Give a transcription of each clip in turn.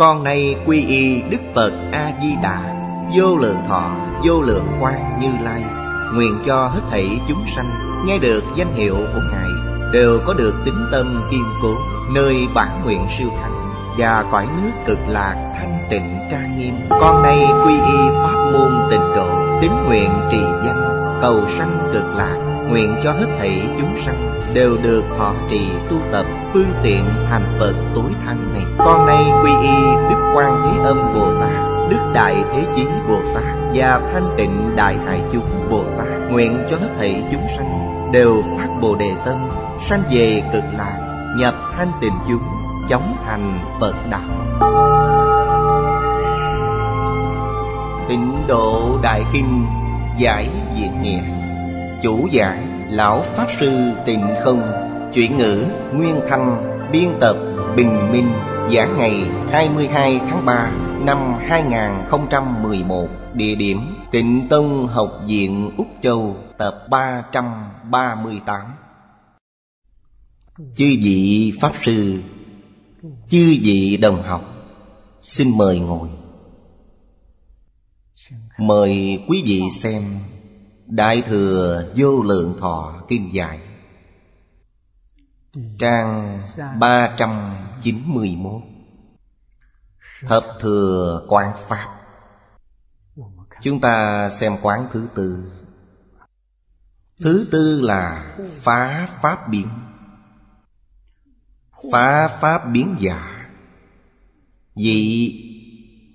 Con nay quy y Đức Phật A-di-đà Vô lượng thọ, vô lượng quan như lai Nguyện cho hết thảy chúng sanh Nghe được danh hiệu của Ngài Đều có được tính tâm kiên cố Nơi bản nguyện siêu thắng Và cõi nước cực lạc thanh tịnh trang nghiêm. Con nay quy y pháp môn tịnh độ Tín nguyện trì danh Cầu sanh cực lạc Nguyện cho hết thảy chúng sanh Đều được thọ trì tu tập, Phương tiện thành Phật tối thắng này. Con nay quy y Đức Quan Thế Âm Bồ Tát, Đức Đại Thế Chí Bồ Tát Và Thanh Tịnh Đại Hải Chúng Bồ Tát Nguyện cho hết thảy chúng sanh Đều phát Bồ Đề Tâm, Sanh về cực lạc, Nhập thanh tịnh chúng, Chóng thành Phật Đạo. Tịnh độ Đại Kinh Giải Diệt Nghĩa Chủ giảng Lão Pháp Sư Tịnh Không, Chuyển ngữ Nguyên Thanh, Biên tập Bình Minh, Giảng ngày 22 tháng 3 năm 2011 Địa điểm Tịnh Tông Học viện Úc Châu, Tập 338 Chư vị Pháp Sư, Chư vị đồng học, Xin mời ngồi. Mời quý vị xem Đại Thừa Vô Lượng Thọ Kinh Giải Trang 391 Thập Thừa Quán Pháp. Chúng ta xem quán thứ tư. Thứ tư là phá pháp biến. Phá pháp biến giả. Dị,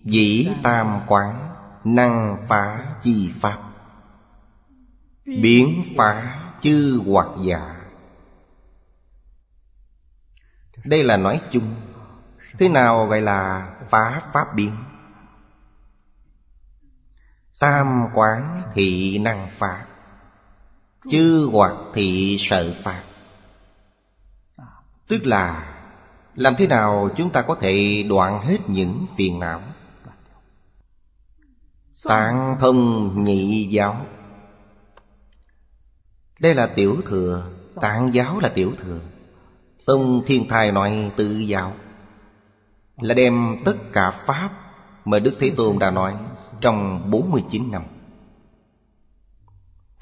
Dĩ tam quán, Năng phá chi pháp. Biến phá chư hoặc giả. Đây là nói chung. Thế nào gọi là phá pháp biến? Tam quán thị năng phá. Chư hoặc thị sợ phạt Tức là, Làm thế nào chúng ta có thể đoạn hết những phiền não? Tạng thông nhị giáo. Đây là tiểu thừa, Tạng giáo là tiểu thừa. Tông Thiên Thai nói tự giáo. Là đem tất cả Pháp Mà Đức Thế Tôn đã nói Trong 49 năm.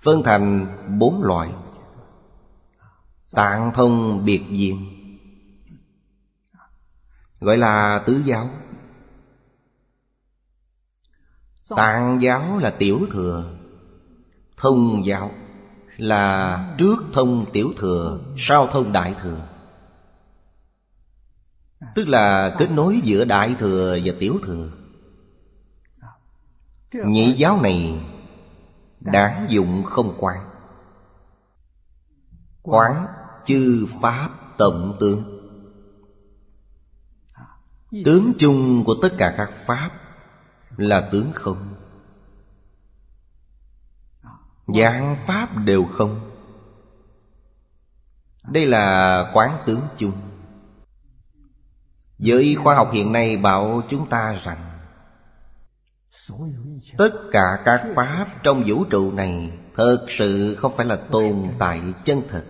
Phân thành bốn loại. Tạng thông biệt diện. Gọi là tứ giáo. Tạng giáo là tiểu thừa. Thông giáo là trước thông tiểu thừa, Sau thông đại thừa. Tức là kết nối giữa đại thừa và tiểu thừa. Nhị giáo này Đáng dụng không quan Quán chư pháp tổng tướng. Tướng chung của tất cả các pháp Là tướng không. Dạng pháp đều không. Đây là quán tướng chung. Giới khoa học hiện nay bảo chúng ta rằng Tất cả các pháp trong vũ trụ này Thật sự không phải là tồn tại chân thực,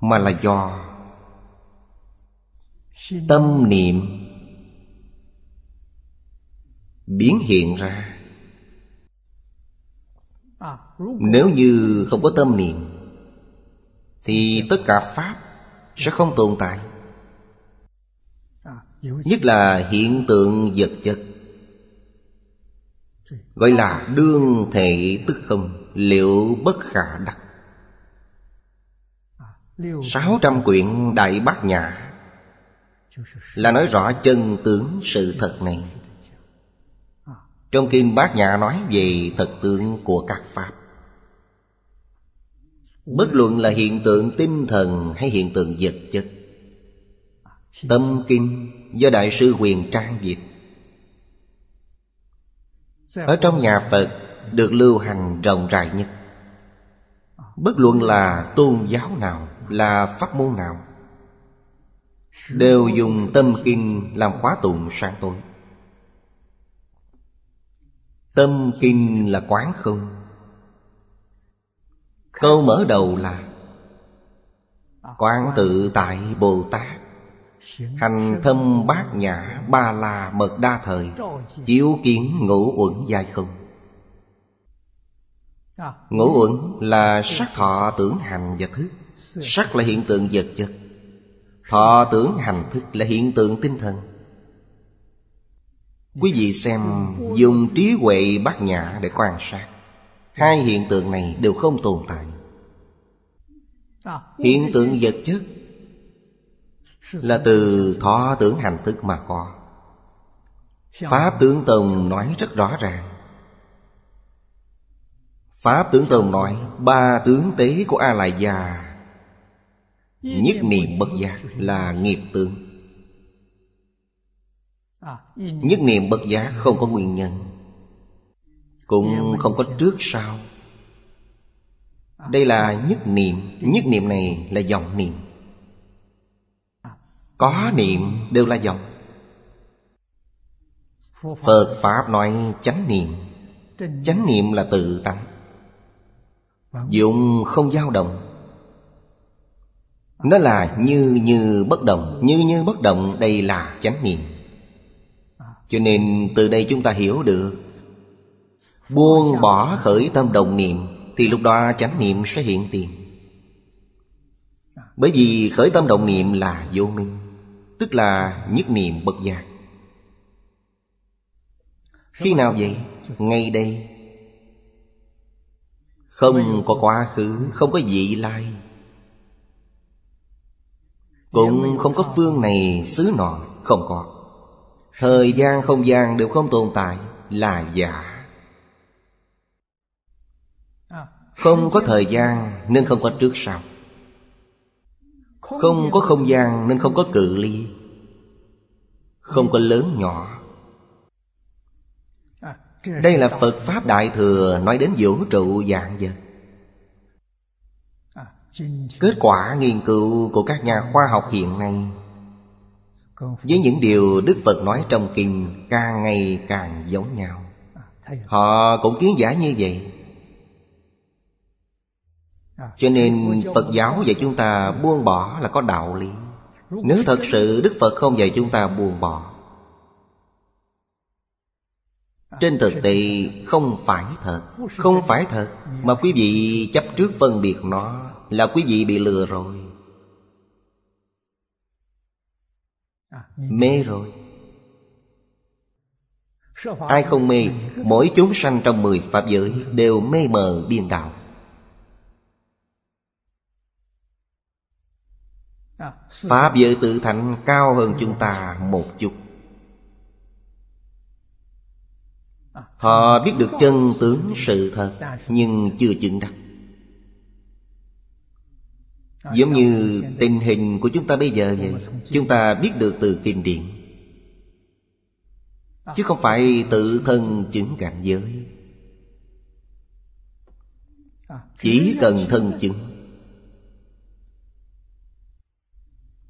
Mà là do Tâm niệm Biến hiện ra. Nếu như không có tâm niệm, Thì tất cả Pháp sẽ không tồn tại. Nhất là hiện tượng vật chất, Gọi là đương thể tức không, Liệu bất khả đắc. Sáu trăm quyển Đại Bát Nhã Là nói rõ chân tướng sự thật này. Trong Kinh Bát Nhã nói về thật tướng của các Pháp. Bất luận là hiện tượng tinh thần hay hiện tượng vật chất. Tâm Kinh do Đại sư Quyền Trang dịch Ở trong nhà Phật được lưu hành rộng rãi nhất. Bất luận là tôn giáo nào, là pháp môn nào Đều dùng tâm kinh làm khóa tụng sáng tối. Tâm kinh là quán không. Câu mở đầu là, Quán tự tại Bồ Tát. Hành thâm bát nhã ba la mật đa thời, Chiếu kiến ngũ uẩn giai không. Ngũ uẩn là sắc thọ tưởng hành và thức. Sắc là hiện tượng vật chất. Thọ tưởng hành thức là hiện tượng tinh thần. Quý vị xem dùng trí huệ bát nhã để quan sát. Hai hiện tượng này đều không tồn tại. Hiện tượng vật chất Là từ thọ tưởng hành thức mà có. Pháp tướng Tông nói rất rõ ràng. Pháp tướng Tông nói Ba tướng tế của A-lại già Nhất niệm bất giác là nghiệp tướng. Nhất niệm bất giác không có nguyên nhân. Cũng không có trước sau. Đây là nhất niệm. Nhất niệm này là dòng niệm. Có niệm đều là dòng. Phật Pháp nói chánh niệm. Chánh niệm là tự tánh. Dụng không dao động. Nó là như như bất động. Như như bất động đây là chánh niệm. Cho nên từ đây chúng ta hiểu được Buông bỏ khởi tâm đồng niệm, Thì lúc đó chánh niệm sẽ hiện tiền. Bởi vì khởi tâm đồng niệm là vô minh, Tức là nhất niệm bất giác. Khi nào vậy? Ngay đây. Không có quá khứ, Không có vị lai. Cũng không có phương này, xứ nọ Không có. Thời gian không gian đều không tồn tại, Là giả. Không có thời gian nên không có trước sau. Không có không gian nên không có cự ly. Không có lớn nhỏ. Đây là Phật Pháp Đại Thừa nói đến vũ trụ dạng vật. Kết quả nghiên cứu của các nhà khoa học hiện nay Với những điều Đức Phật nói trong kinh Càng ngày càng giống nhau. Họ cũng kiến giả như vậy cho nên Phật giáo dạy chúng ta buông bỏ là có đạo lý. Nếu thật sự Đức Phật không dạy chúng ta buông bỏ, Trên thực tế không phải thật, Không phải thật, Mà quý vị chấp trước phân biệt nó Là quý vị bị lừa rồi. Mê rồi. Ai không mê, Mỗi chúng sanh trong mười Pháp giới Đều mê mờ điên đạo. Pháp giới tự thành, cao hơn chúng ta một chút. Họ biết được chân tướng sự thật, Nhưng chưa chứng đắc. Giống như tình hình của chúng ta bây giờ vậy, Chúng ta biết được từ kinh điển. Chứ không phải tự thân chứng cảnh giới. Chỉ cần thân chứng.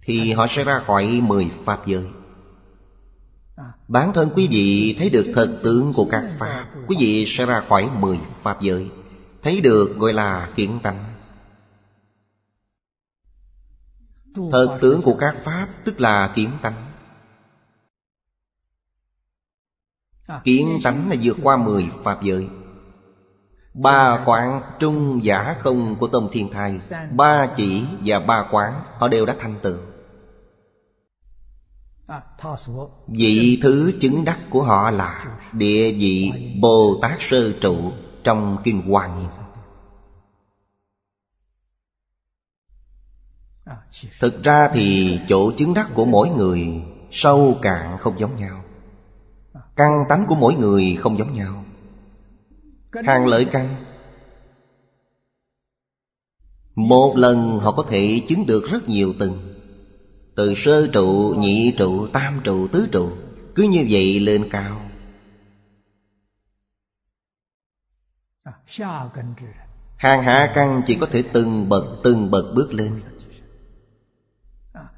Thì họ sẽ ra khỏi mười Pháp giới. Bản thân quý vị thấy được thật tướng của các Pháp. Quý vị sẽ ra khỏi mười Pháp giới. Thấy được gọi là kiến tánh. Thật tướng của các Pháp tức là kiến tánh. Kiến tánh là vượt qua mười Pháp giới. Ba quán trung giả không của Tông Thiên Thai. Ba chỉ và ba quán Họ đều đã thành tựu Vị thứ chứng đắc của họ là Địa vị Bồ Tát Sơ Trụ Trong Kinh Hoa Nghiêm. Thực ra thì chỗ chứng đắc của mỗi người Sâu cạn không giống nhau. Căn tánh của mỗi người không giống nhau. Hàng lợi căn. Một lần họ có thể chứng được rất nhiều tầng từ sơ trụ, nhị trụ, tam trụ, tứ trụ Cứ như vậy lên cao. Hàng hạ căn chỉ có thể từng bậc từng bậc bước lên.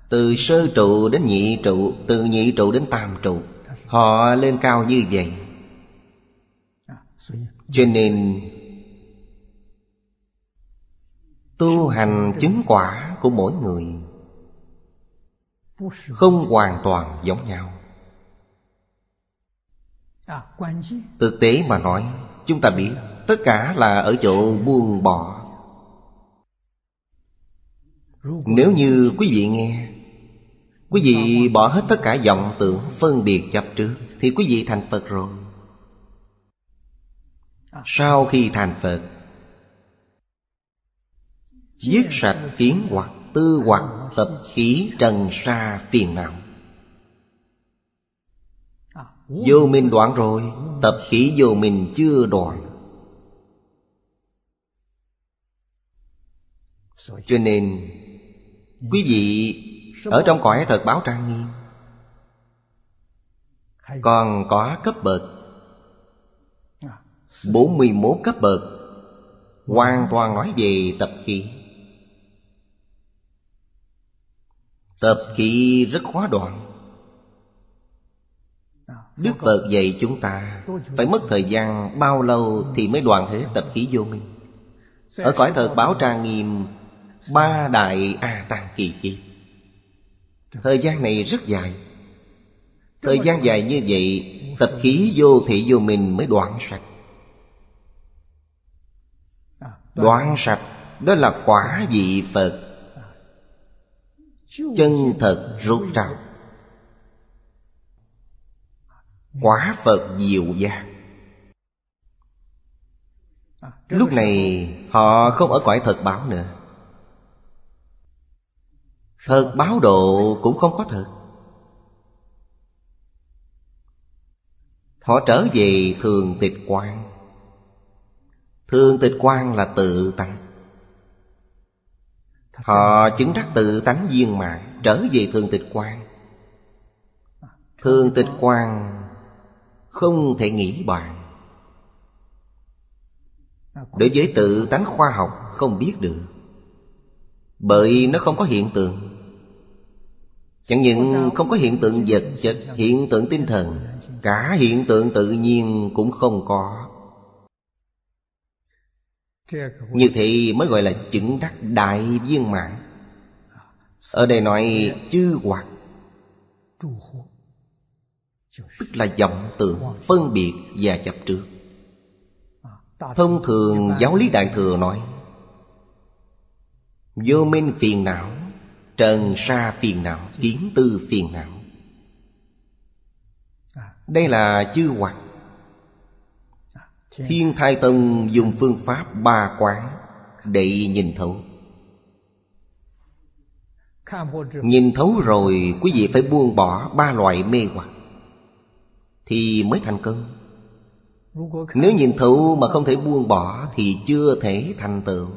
Từ sơ trụ đến nhị trụ Từ nhị trụ đến tam trụ Họ lên cao như vậy. Cho nên Tu hành chứng quả của mỗi người Không hoàn toàn giống nhau. À, Thực tế mà nói Chúng ta biết Tất cả là ở chỗ buông bỏ. Nếu như quý vị nghe Quý vị bỏ. hết tất cả vọng tưởng phân biệt chấp trước Thì quý vị thành Phật rồi. Sau khi thành Phật Giết sạch kiến hoặc tư hoặc tập khí trần sa phiền não. Vô minh đoạn rồi, Tập khí vô minh chưa đoạn. Cho nên, Quý vị ở trong cõi thật báo trang nghiêm, Còn có cấp bậc 41 cấp bậc, Hoàn toàn nói về tập khí. Tập khí rất khó đoạn. Đức Phật dạy chúng ta Phải mất thời gian bao lâu Thì mới đoạn hết tập khí vô minh. Ở cõi thật báo trang nghiêm Ba đại A Tăng kỳ kiếp Thời gian này rất dài. Thời gian dài như vậy Tập khí vô thị vô mình mới đoạn sạch. Đoạn sạch Đó là quả vị Phật Chân thật rốt rào Quả Phật diệu gia. Lúc này họ không ở cõi thật báo nữa. Thật báo độ cũng không có thật. Họ trở về thường tịch quan. Thường tịch quan là tự tánh Họ chứng đắc tự tánh viên mạng Trở về thường tịch quan Thường tịch quan Không thể nghĩ bạn Đối với tự tánh khoa học, không biết được. Bởi nó không có hiện tượng. Chẳng những không có hiện tượng vật chất, Hiện tượng tinh thần, Cả hiện tượng tự nhiên cũng không có. Như thế mới gọi là chứng đắc đại viên mãn. Ở đây nói chư hoặc Tức là vọng tưởng, phân biệt và chấp trước. Thông thường giáo lý Đại Thừa nói Vô minh phiền não Trần sa phiền não Kiến tư phiền não. Đây là chư hoặc. Thiên Thai Tông dùng phương pháp ba quán Để nhìn thấu. Nhìn thấu rồi quý vị phải buông bỏ ba loại mê hoặc Thì mới thành công. Nếu nhìn thấu mà không thể buông bỏ Thì chưa thể thành tựu.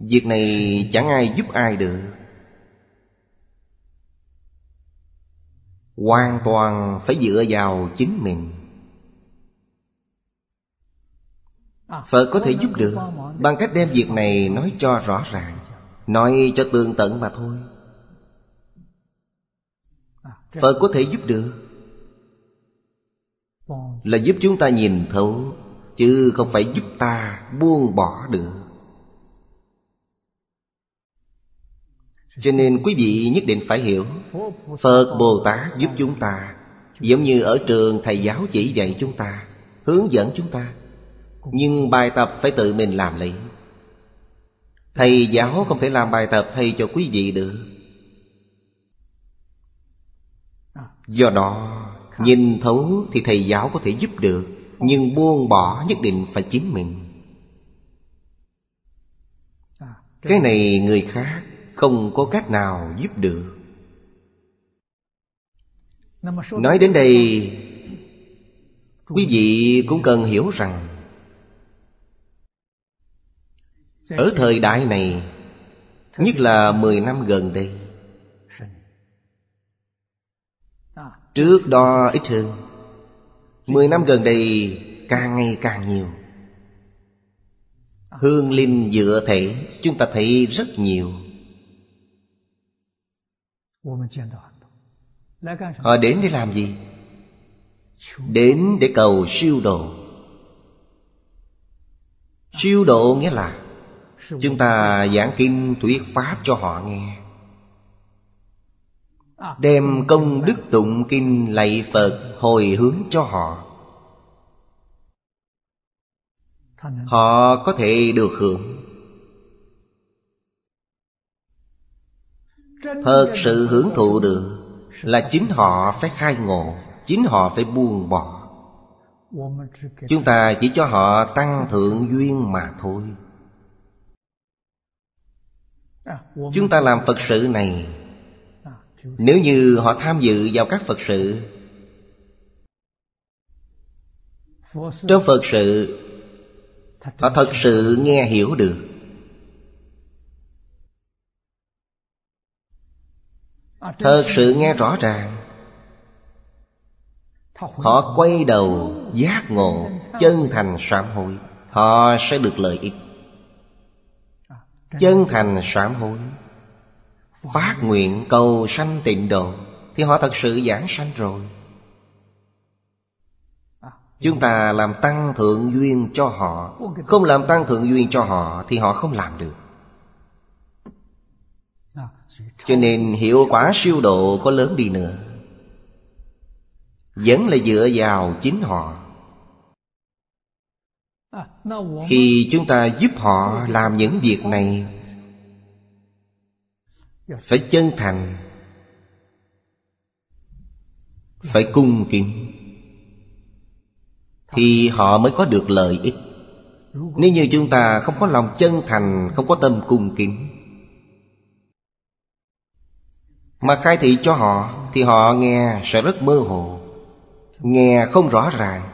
Việc này chẳng ai giúp ai được Hoàn toàn phải dựa vào chính mình. Phật có thể giúp được Bằng cách đem việc này nói cho rõ ràng Nói cho tường tận mà thôi. Phật có thể giúp được. Là giúp chúng ta nhìn thấu Chứ không phải giúp ta buông bỏ được Cho nên quý vị nhất định phải hiểu, Phật Bồ Tát giúp chúng ta, Giống như ở trường thầy giáo chỉ dạy chúng ta, Hướng dẫn chúng ta. Nhưng bài tập phải tự mình làm lấy. Thầy giáo không thể làm bài tập thay cho quý vị được. Do đó, Nhìn thấu thì thầy giáo có thể giúp được, Nhưng buông bỏ nhất định phải chính mình. Cái này người khác không có cách nào giúp được. Nói đến đây, quý vị cũng cần hiểu rằng, ở thời đại này, nhất là 10 năm gần đây, trước đó ít hơn 10 năm gần đây càng ngày càng nhiều. Hương linh dựa thể, Chúng ta thấy rất nhiều. Họ đến để làm gì? Đến để cầu siêu độ. Siêu độ nghĩa là Chúng ta giảng kinh thuyết pháp cho họ nghe. Đem công đức tụng kinh lạy Phật hồi hướng cho họ. Họ có thể được hưởng Thật sự hưởng thụ được Là chính họ phải khai ngộ, Chính họ phải buông bỏ. Chúng ta chỉ cho họ tăng thượng duyên mà thôi. Chúng ta làm Phật sự này, Nếu như họ tham dự vào các Phật sự, Trong Phật sự, Họ thật sự nghe hiểu được. Thật sự nghe rõ ràng. Họ quay đầu giác ngộ Chân thành sám hối. Họ sẽ được lợi ích. Chân thành sám hối. Phát nguyện cầu sanh tịnh độ Thì họ thật sự giảng sanh rồi. Chúng ta làm tăng thượng duyên cho họ. Không làm tăng thượng duyên cho họ Thì họ không làm được cho nên hiệu quả siêu độ có lớn đi nữa. Vẫn là dựa vào chính họ. Khi chúng ta giúp họ làm những việc này, Phải chân thành, Phải cung kính. Thì họ mới có được lợi ích. Nếu như chúng ta không có lòng chân thành, Không có tâm cung kính mà khai thị cho họ, Thì họ nghe sẽ rất mơ hồ, Nghe không rõ ràng.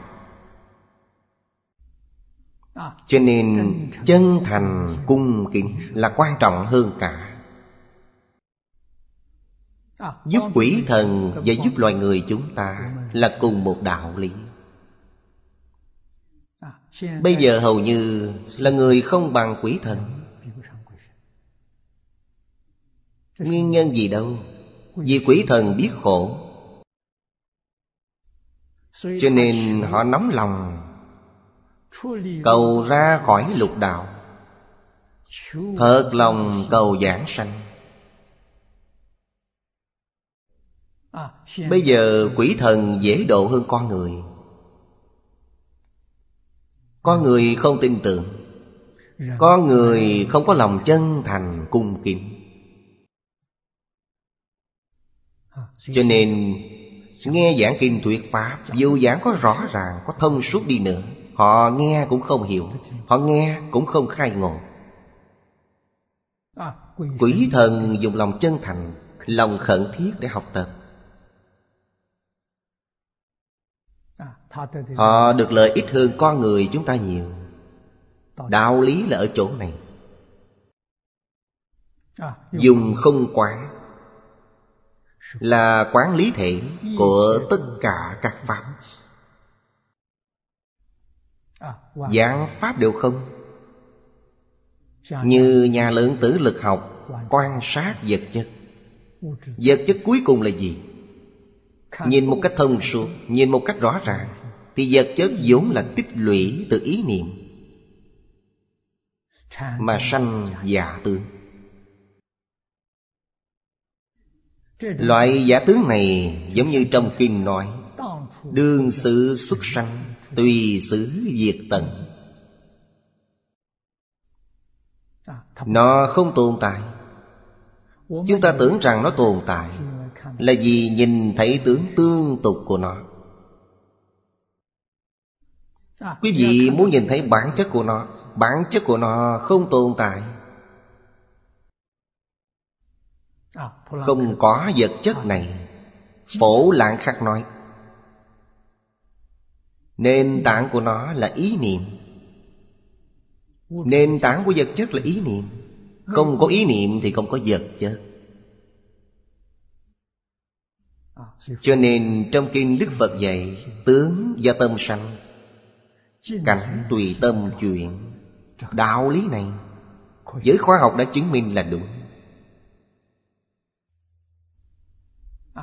Cho nên chân thành cung kính Là quan trọng hơn cả. Giúp quỷ thần và giúp loài người chúng ta Là cùng một đạo lý. Bây giờ hầu như là người không bằng quỷ thần. Nguyên nhân gì đâu? Vì quỷ thần biết khổ. Cho nên họ nóng lòng, Cầu ra khỏi lục đạo. Thật lòng cầu giảng sanh. Bây giờ quỷ thần dễ độ hơn con người. Con người không tin tưởng. Con người không có lòng chân thành cung kính. Cho nên, Nghe giảng kinh thuyết Pháp, Dù giảng có rõ ràng, Có thông suốt đi nữa, Họ nghe cũng không hiểu, Họ nghe cũng không khai ngộ. Quỷ thần dùng lòng chân thành, Lòng khẩn thiết để học tập. Họ được lợi ích hơn con người chúng ta nhiều. Đạo lý là ở chỗ này. Dùng không quán là quán lý thể của tất cả các pháp. Giảng pháp đều không. Như nhà lượng tử lực học, Quan sát vật chất. Vật chất cuối cùng là gì? Nhìn một cách thông suốt, Nhìn một cách rõ ràng, Thì vật chất vốn là tích lũy từ ý niệm Mà sanh giả tướng Loại giả tướng này giống như trong kinh nói, Đương sự xuất sanh Tùy xứ diệt tận. Nó không tồn tại. Chúng ta tưởng rằng nó tồn tại là vì nhìn thấy tướng tương tục của nó. Quý vị muốn nhìn thấy bản chất của nó, Bản chất của nó không tồn tại. Không có vật chất này. Phổ lạng khắc nói, Nền tảng của nó là ý niệm. Nền tảng của vật chất là ý niệm. Không có ý niệm thì không có vật chất. Cho nên trong kinh Đức Phật dạy, Tướng do tâm sanh. Cảnh tùy tâm chuyện Đạo lý này, Giới khoa học đã chứng minh là đúng.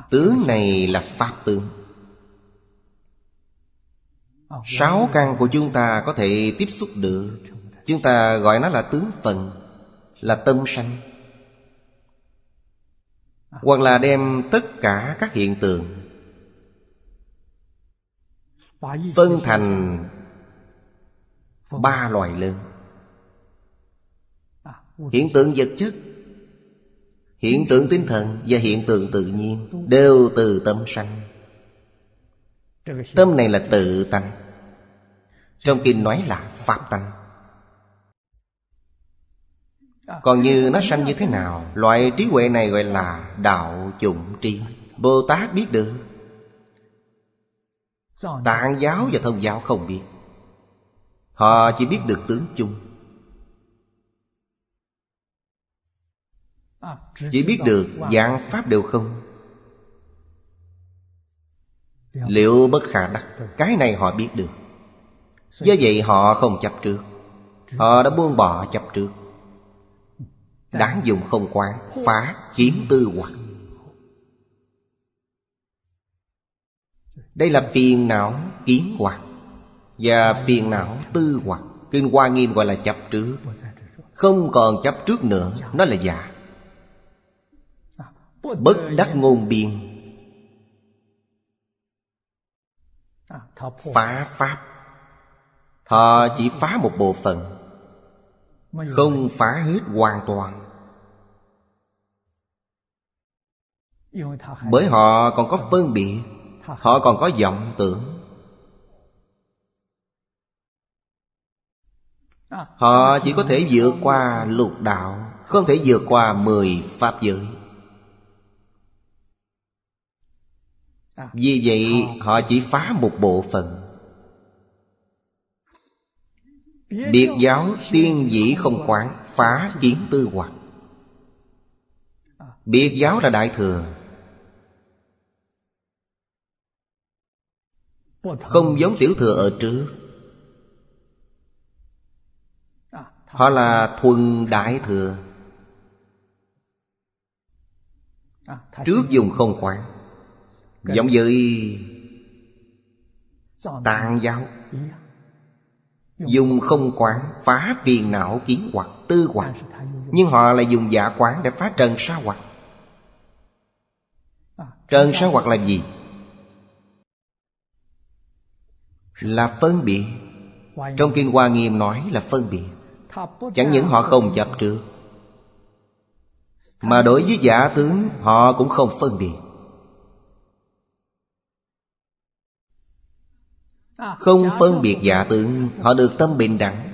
Tướng này là Pháp tướng. Sáu căn của chúng ta có thể tiếp xúc được. Chúng ta gọi nó là tướng phần, Là tâm sanh. Hoặc là đem tất cả các hiện tượng Phân thành Ba loại lớn. Hiện tượng vật chất Hiện tượng tinh thần và hiện tượng tự nhiên Đều từ tâm sanh. Tâm này là tự tánh. Trong kinh nói là Pháp tánh. Còn như nó sanh như thế nào, Loại trí huệ này gọi là đạo chủng tri. Bồ Tát biết được. Tạng giáo và thông giáo không biết. Họ chỉ biết được tướng chung. Chỉ biết được dạng pháp đều không? Liệu bất khả đắc? Cái này họ biết được. Do vậy họ không chấp trước. Họ đã buông bỏ chấp trước. Đáng dùng không quán, Phá kiếm tư hoặc Đây là phiền não kiến hoặc Và phiền não tư hoặc Kinh Hoa Nghiêm gọi là chấp trước. Không còn chấp trước nữa, Nó là giả. Bất đắc ngôn biên. Phá Pháp. Họ chỉ phá một bộ phận. Không phá hết hoàn toàn. Bởi họ còn có phân biệt. Họ còn có vọng tưởng. Họ chỉ có thể vượt qua lục đạo, Không thể vượt qua mười pháp giới. Vì vậy họ chỉ phá một bộ phận. Biệt giáo tiên dĩ không quán Phá kiến tư hoặc. Biệt giáo là đại thừa. Không giống tiểu thừa ở trước. Họ là thuần đại thừa. Trước dùng không quán Giống với Tạng giáo. Dùng không quán phá phiền não kiến hoặc tư hoặc. Nhưng họ lại dùng giả quán để phá trần sa hoặc. Trần sa hoặc là gì? Là phân biệt. Trong Kinh Hoa Nghiêm nói là phân biệt. Chẳng những họ không chấp trước Mà đối với giả tướng Họ cũng không phân biệt Không phân biệt giả tướng Họ được tâm bình đẳng.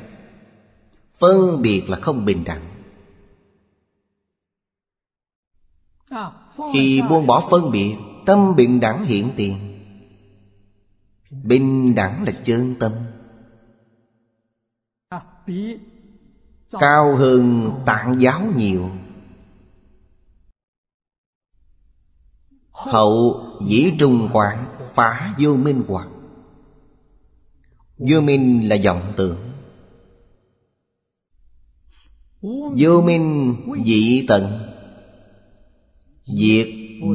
Phân biệt là không bình đẳng. Khi buông bỏ phân biệt Tâm bình đẳng hiện tiền. Bình đẳng là chân tâm. Cao hơn tạng giáo nhiều. Hậu dĩ trung quảng phá vô minh hoặc Vô minh là vọng tưởng. Vô minh dị tận. Diệt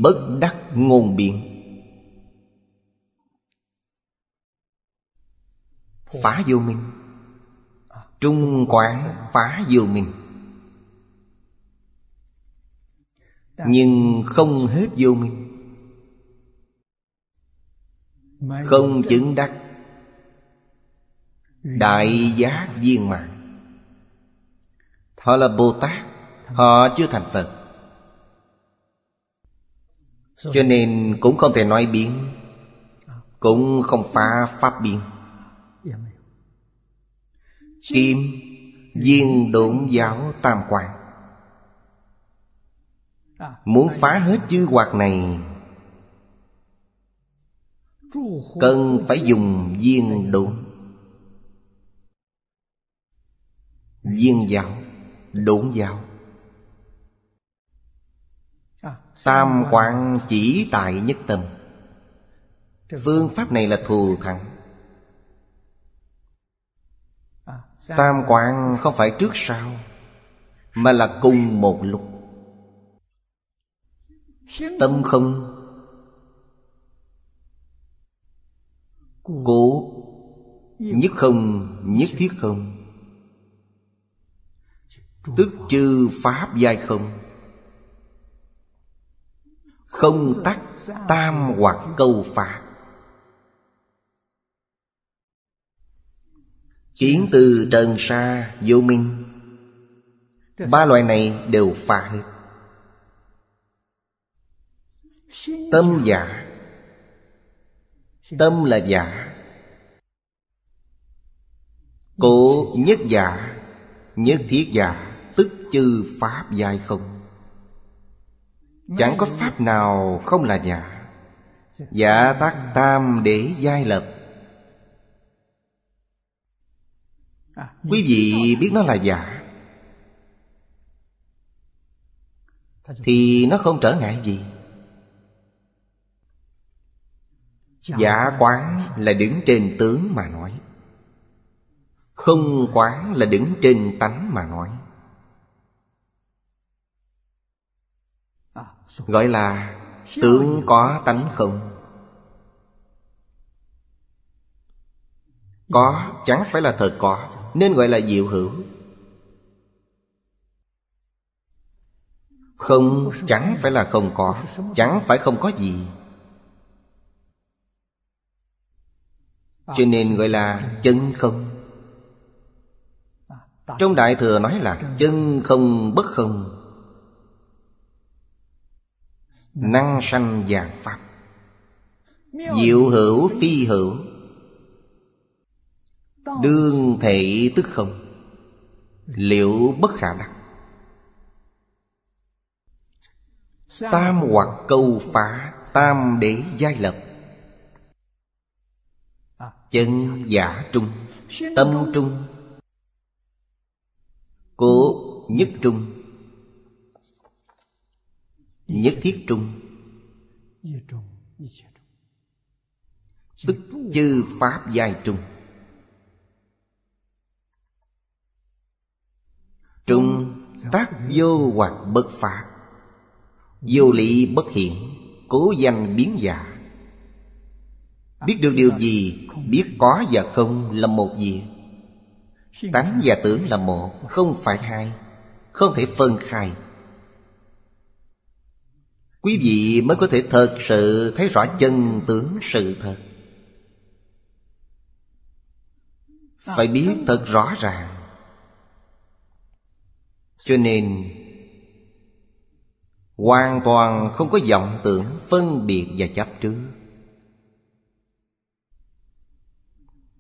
bất đắc ngôn biện. Phá vô minh. Trung quán phá vô minh. Nhưng không hết vô minh. Không chứng đắc Đại giác viên mạng Họ là Bồ Tát Họ chưa thành Phật. Cho nên cũng không thể nói biến, Cũng không phá pháp biến. Kim, Viên độn giáo tam quan Muốn phá hết chư hoạt này, Cần phải dùng viên độn. Viên giáo Độn giáo. Tam quan chỉ tại nhất tâm. Phương pháp này là thù thắng. Tam quán không phải trước sau Mà là cùng một lúc. Tâm không Cố Nhất không Nhất thiết không Tức chư Pháp giai không? Không tắc tam hoặc câu Pháp Kiến từ trần sa vô minh. Ba loại này đều phá hết. Tâm giả. Tâm là giả. Cố nhất giả, Nhất thiết giả. Tức chư Pháp giai không? Chẳng có Pháp nào không là giả Giả dạ tác tam để giai lập. Quý vị biết nó là giả. Thì nó không trở ngại gì. Giả quán là đứng trên tướng mà nói. Không quán là đứng trên tánh mà nói. Gọi là tướng có tánh không? Có, chẳng phải là thật có, Nên gọi là diệu hữu. Không, chẳng phải là không có, Chẳng phải không có gì. Cho nên gọi là chân không. Trong Đại Thừa nói là chân không bất không. Năng sanh vàng Pháp, Diệu hữu phi hữu, Đương thể tức không, Liệu bất khả đắc. Tam hoặc câu phá, Tam đế giai lập, Chân giả trung, Tâm trung, Cố nhất trung. Nhất thiết trung. Tức chư Pháp giai trung. Trung tác vô hoặc bất phạt Vô lý bất hiện, Cố danh biến giả. Biết được điều gì, Biết có và không là một việc Tánh và tưởng là một, Không phải hai, Không thể phân khai. Quý vị mới có thể thật sự Thấy rõ chân tướng sự thật. Phải biết thật rõ ràng. Cho nên Hoàn toàn không có vọng tưởng phân biệt và chấp trước.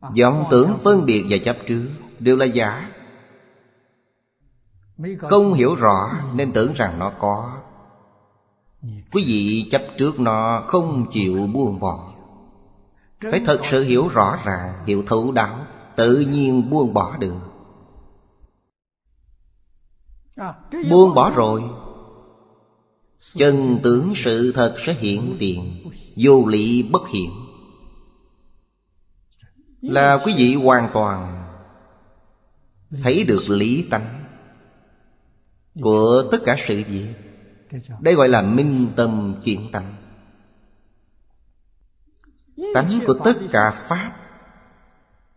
Vọng tưởng phân biệt và chấp trước đều là giả. Không hiểu rõ nên tưởng rằng nó có quý vị chấp trước nó không chịu buông bỏ. Phải thật sự hiểu rõ ràng, hiểu thấu đáo, tự nhiên buông bỏ được. Buông bỏ rồi. Chân tướng sự thật sẽ hiện tiền, vô lý bất hiện là quý vị hoàn toàn thấy được lý tánh của tất cả sự việc đây gọi là minh tâm chuyển tánh. Tánh của tất cả pháp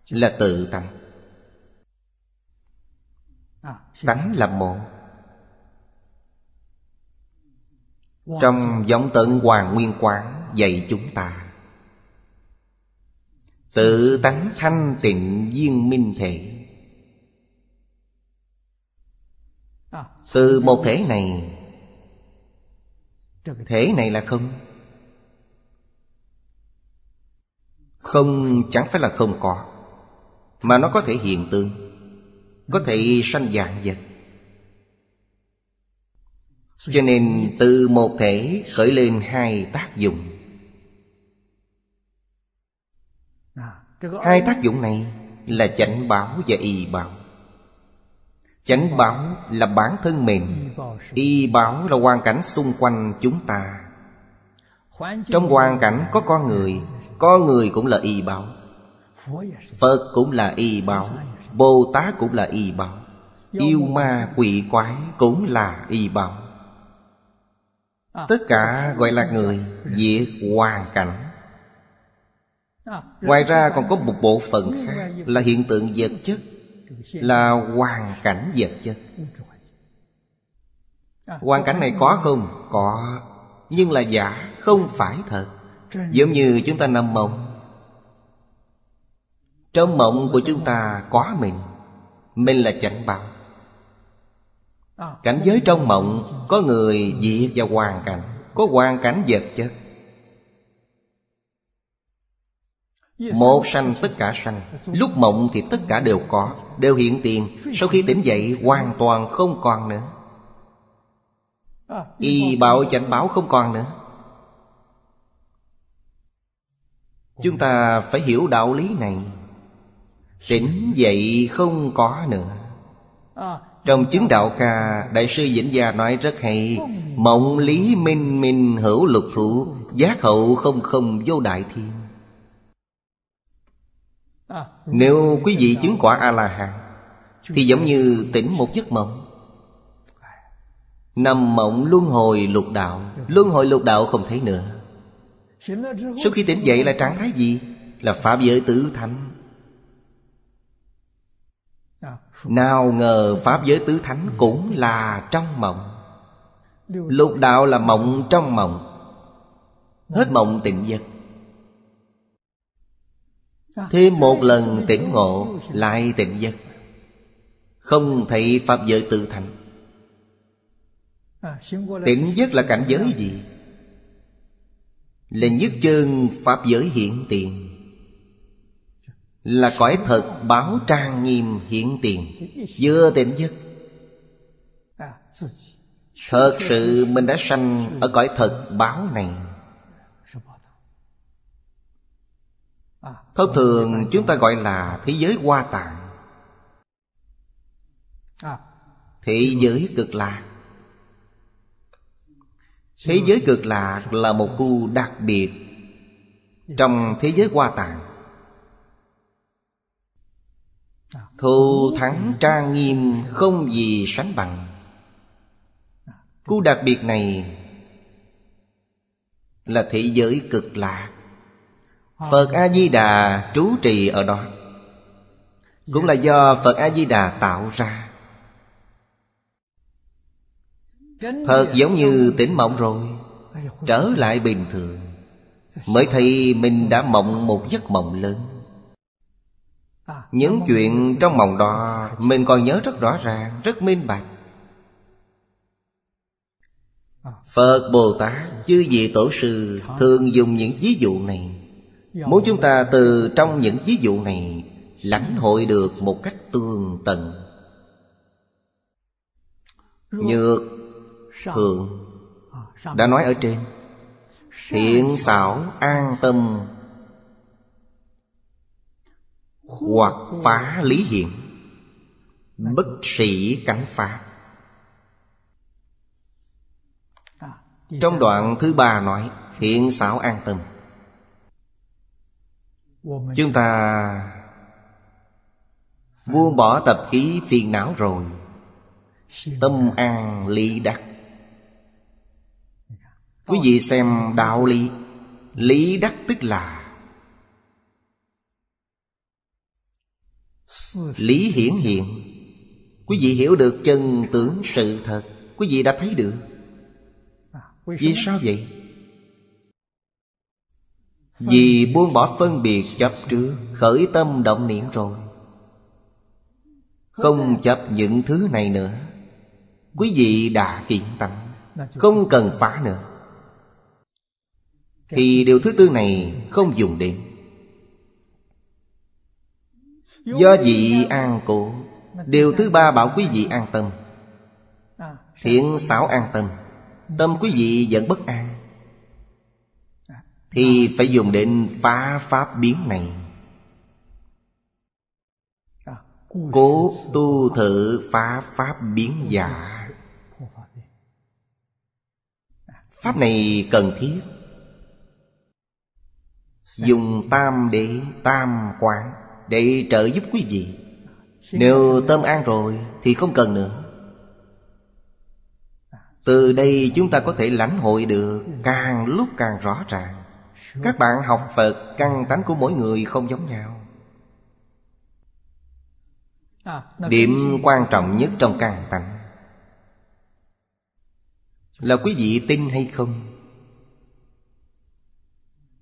là tự tánh. Tánh là một trong giọng tận hoàng nguyên quán dạy chúng ta. Tự tánh thanh tịnh viên minh thể. Từ một thể này Thể này là không? Không, chẳng phải là không có, Mà nó có thể hiện tượng Có thể sanh dạng vật. Cho nên từ một thể khởi lên hai tác dụng. Hai tác dụng này là chánh báo và y bảo Chánh báo là bản thân mình Y báo là hoàn cảnh xung quanh chúng ta Trong hoàn cảnh có con người Con người cũng là y báo. Phật cũng là y báo, Bồ Tát cũng là y báo, Yêu ma quỷ quái cũng là y báo. Tất cả gọi là người Việc hoàn cảnh Ngoài ra còn có một bộ phận khác Là hiện tượng vật chất là hoàn cảnh vật chất. Hoàn cảnh này có không? Có. Nhưng là giả, không phải thật. Giống như chúng ta nằm mộng. Trong mộng của chúng ta có mình. Mình là chánh bảo Cảnh giới trong mộng Có người diệt và hoàn cảnh Có hoàn cảnh vật chất. Một sanh tất cả sanh. Lúc mộng thì tất cả đều có Đều hiện tiền. Sau khi tỉnh dậy hoàn toàn không còn nữa. Y bảo chánh báo không còn nữa. Chúng ta phải hiểu đạo lý này. Tỉnh dậy không có nữa. Trong chứng đạo ca Đại sư Vĩnh Gia nói rất hay Mộng lý minh minh hữu lục thủ Giác hậu không không vô đại thiên nếu quý vị chứng quả A-la-hán, Thì giống như tỉnh một giấc mộng. Nằm mộng luân hồi lục đạo. Luân hồi lục đạo không thấy nữa. Sau khi tỉnh dậy là trạng thái gì? Là Pháp giới tứ thánh. Nào ngờ Pháp giới tứ thánh cũng là trong mộng. Lục đạo là mộng trong mộng. Hết mộng tỉnh giấc. Thêm một lần tỉnh ngộ Lại tỉnh giấc. Không thấy Pháp giới tự thành. Tỉnh giấc là cảnh giới gì? Là nhất chân Pháp giới hiện tiền. Là cõi thật báo trang nghiêm hiện tiền. Vừa tỉnh giấc. Thật sự mình đã sanh ở cõi thật báo này. Thông thường chúng ta gọi là thế giới hoa tạng. Thế giới cực lạc Thế giới cực lạc là một khu đặc biệt Trong thế giới hoa tạng. Thù thắng trang nghiêm không gì sánh bằng. Khu đặc biệt này Là thế giới cực lạc Phật A-di-đà trú trì ở đó. Cũng là do Phật A-di-đà tạo ra. Thật giống như tỉnh mộng rồi, Trở lại bình thường. Mới thấy mình đã mộng một giấc mộng lớn. Những chuyện trong mộng đó Mình còn nhớ rất rõ ràng, Rất minh bạch. Phật Bồ Tát, Chư vị tổ sư Thường dùng những ví dụ này. Muốn chúng ta từ trong những ví dụ này Lãnh hội được một cách tương tận. Nhược Thượng Đã nói ở trên, Thiện xảo an tâm Hoặc phá lý hiện Bất sĩ cánh phá. Trong đoạn thứ ba nói Thiện xảo an tâm. Chúng ta Buông bỏ tập khí phiền não rồi. Tâm an lý đắc. Quý vị xem đạo lý. Lý đắc tức là Lý hiển hiện. Quý vị hiểu được chân tướng sự thật. Quý vị đã thấy được. Vì sao vậy? Vì buông bỏ phân biệt chấp trước, Khởi tâm động niệm rồi. Không chấp những thứ này nữa, Quý vị đã kiện tâm, Không cần phá nữa. Thì điều thứ tư này không dùng đến. Do vị an cổ Điều thứ ba bảo quý vị an tâm. Thiện xảo an tâm Tâm quý vị vẫn bất an. Thì phải dùng đến phá pháp biến này. Cố tu thử phá pháp biến giả. Pháp này cần thiết. Dùng tam để tam quán Để trợ giúp quý vị. Nếu tâm an rồi Thì không cần nữa. Từ đây chúng ta có thể lãnh hội được Càng lúc càng rõ ràng. Các bạn học Phật Căn tánh của mỗi người không giống nhau. Điểm quan trọng nhất trong căn tánh. Là quý vị tin hay không?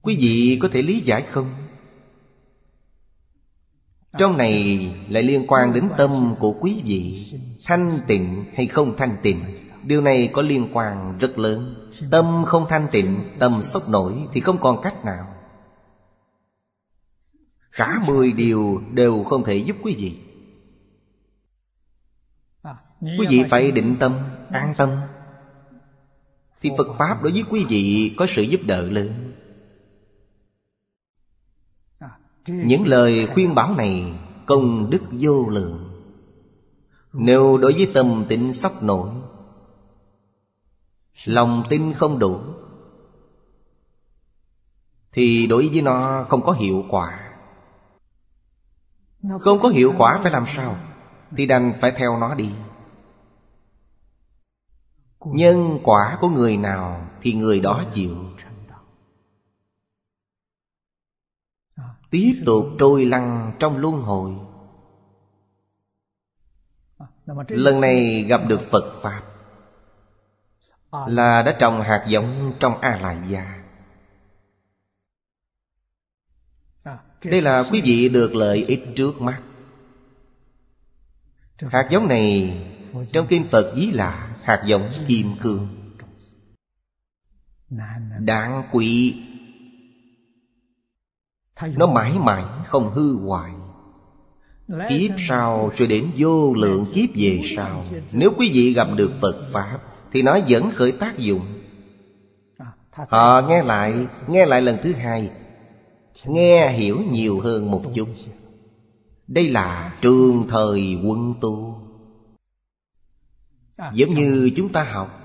Quý vị có thể lý giải không? Trong này lại liên quan đến tâm của quý vị Thanh tịnh hay không thanh tịnh. Điều này có liên quan rất lớn Tâm không thanh tịnh Tâm sốc nổi thì không còn cách nào. Cả mười điều đều không thể giúp quý vị. Quý vị phải định tâm, an tâm. Thì Phật Pháp đối với quý vị có sự giúp đỡ lớn. Những lời khuyên bảo này công đức vô lượng. Nếu đối với tâm tịnh sốc nổi Lòng tin không đủ. Thì đối với nó không có hiệu quả. Không có hiệu quả phải làm sao? Thì đành phải theo nó đi. Nhân quả của người nào Thì người đó chịu. Tiếp tục trôi lăn trong luân hồi. Lần này gặp được Phật Pháp Là đã trồng hạt giống trong A Lại Gia Đây là quý vị được lợi ích trước mắt. Hạt giống này Trong Kinh Phật ví là hạt giống kim cương. Đáng quý. Nó mãi mãi không hư hoại. Kiếp sau cho đến vô lượng kiếp về sau Nếu quý vị gặp được Phật Pháp Thì nó vẫn khởi tác dụng. Họ nghe lại Nghe lại lần thứ hai. Nghe hiểu nhiều hơn một chút. Đây là trường thời quân tu. Giống như chúng ta học.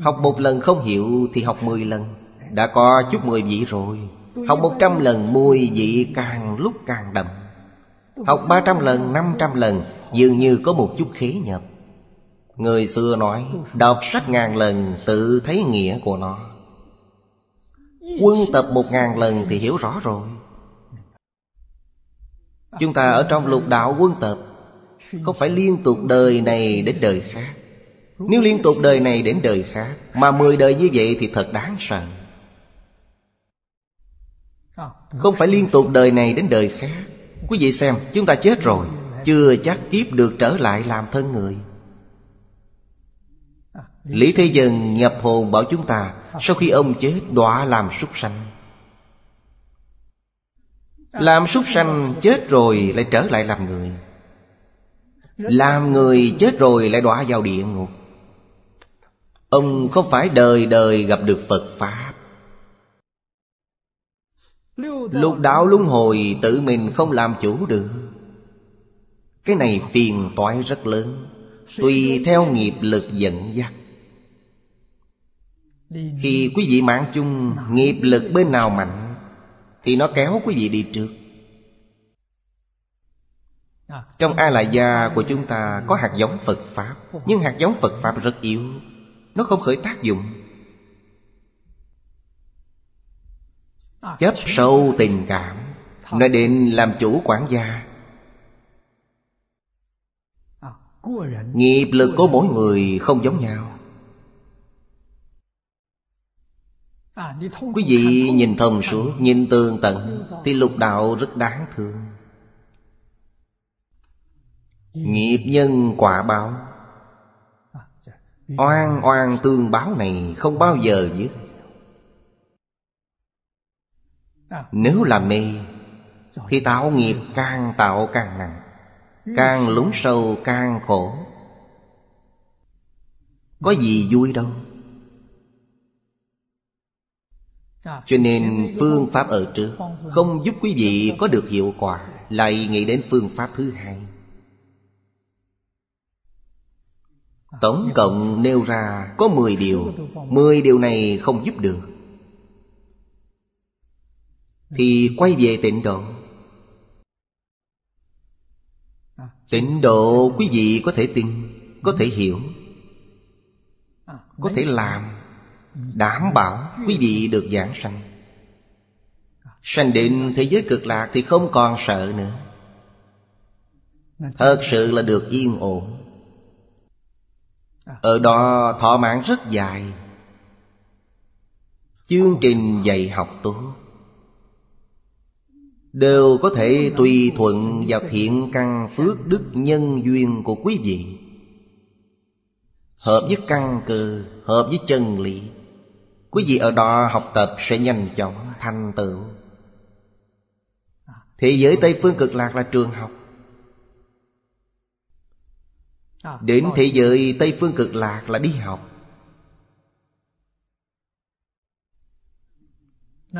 Học một lần không hiểu thì học mười lần. Đã có chút mười vị rồi. Học một trăm lần mùi vị càng lúc càng đậm. Học ba trăm lần, năm trăm lần Dường như có một chút khế nhập Người xưa nói, Đọc sách ngàn lần tự thấy nghĩa của nó. Quân tập một ngàn lần thì hiểu rõ rồi. Chúng ta ở trong lục đạo quân tập Không phải liên tục đời này đến đời khác? Nếu liên tục đời này đến đời khác, Mà mười đời như vậy thì thật đáng sợ. Không phải liên tục đời này đến đời khác. Quý vị xem, chúng ta chết rồi, Chưa chắc kiếp được trở lại làm thân người. Lý Thế Dân nhập hồn bảo chúng ta, Sau khi ông chết, đọa làm súc sanh. Làm súc sanh chết rồi lại trở lại làm người. Làm người chết rồi lại đọa vào địa ngục. Ông không phải đời đời gặp được Phật Pháp. Lục đạo luân hồi tự mình không làm chủ được. Cái này phiền toái rất lớn. Tùy theo nghiệp lực dẫn dắt. Khi quý vị mạng chung Nghiệp lực bên nào mạnh Thì nó kéo quý vị đi trước. Trong A Lại Gia của chúng ta Có hạt giống Phật Pháp Nhưng hạt giống Phật Pháp rất yếu. Nó không khởi tác dụng. Chấp sâu tình cảm Nó định làm chủ quản gia. Nghiệp lực của mỗi người không giống nhau Quý vị nhìn thông suốt Nhìn tường tận, Thì lục đạo rất đáng thương. Nghiệp nhân quả báo. Oan oan tương báo này Không bao giờ dứt. Nếu là mê, Thì tạo nghiệp càng tạo càng nặng, Càng lún sâu càng khổ. Có gì vui đâu. Cho nên phương pháp ở trước Không giúp quý vị có được hiệu quả, Lại nghĩ đến phương pháp thứ hai. Tổng cộng nêu ra có 10 điều 10 điều này không giúp được. Thì quay về tịnh độ. Tịnh độ quý vị có thể tin, Có thể hiểu, Có thể làm. Đảm bảo quý vị được giảng sanh. Sanh định thế giới cực lạc thì không còn sợ nữa. Thật sự là được yên ổn. Ở đó thọ mạng rất dài. Chương trình dạy học tốt. Đều có thể tùy thuận vào thiện căn phước đức nhân duyên của quý vị. Hợp với căn cơ, hợp với chân lý. Quý vị ở đó học tập sẽ nhanh chóng, thành tựu. Thế giới Tây Phương Cực Lạc là trường học. Đến thế giới Tây Phương Cực Lạc là đi học.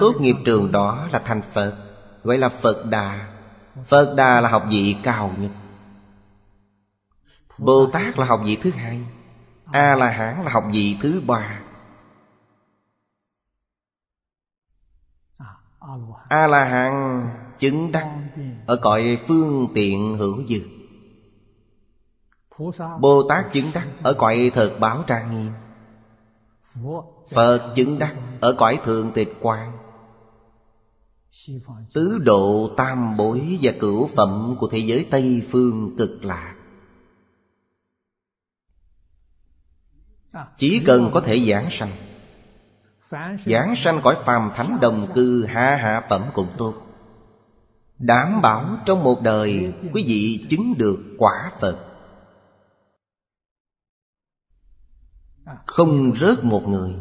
Tốt nghiệp trường đó là thành Phật, Gọi là Phật Đà. Phật Đà là học vị cao nhất. Bồ Tát là học vị thứ hai. A-la-hán là học vị thứ ba. A-la-hán chứng đắc Ở cõi phương tiện hữu dư. Bồ Tát chứng đắc ở cõi thật báo trang nghiêm. Phật chứng đắc ở cõi thượng tịch quan Tứ độ tam bối và cửu phẩm của thế giới Tây Phương cực lạc. Chỉ cần có thể giảng sanh Giảng sanh cõi phàm thánh đồng cư hạ hạ phẩm cũng tốt Đảm bảo trong một đời Quý vị chứng được quả Phật. Không rớt một người.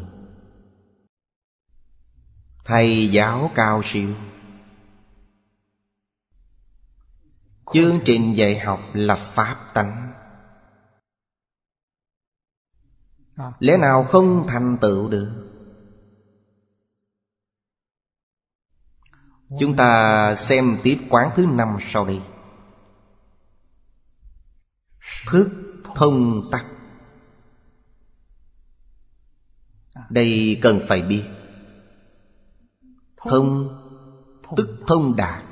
Thầy giáo cao siêu. Chương trình dạy học là Pháp tánh. Lẽ nào không thành tựu được? Chúng ta xem tiếp quán thứ năm sau đây. Thức thông tắc. Đây cần phải biết. Thông Tức thông đạt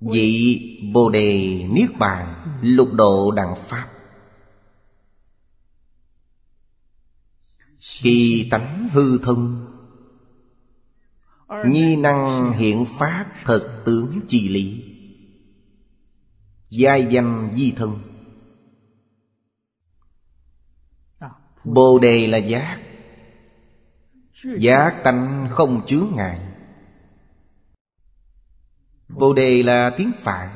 Vị Bồ Đề Niết Bàn Lục độ đẳng Pháp. Kỳ tánh hư thông. Nhi năng hiện phát thật tướng chi lý. Giai danh di thân. Bồ đề là giác. Giác tánh không chướng ngại. Bồ đề là tiếng Phạn.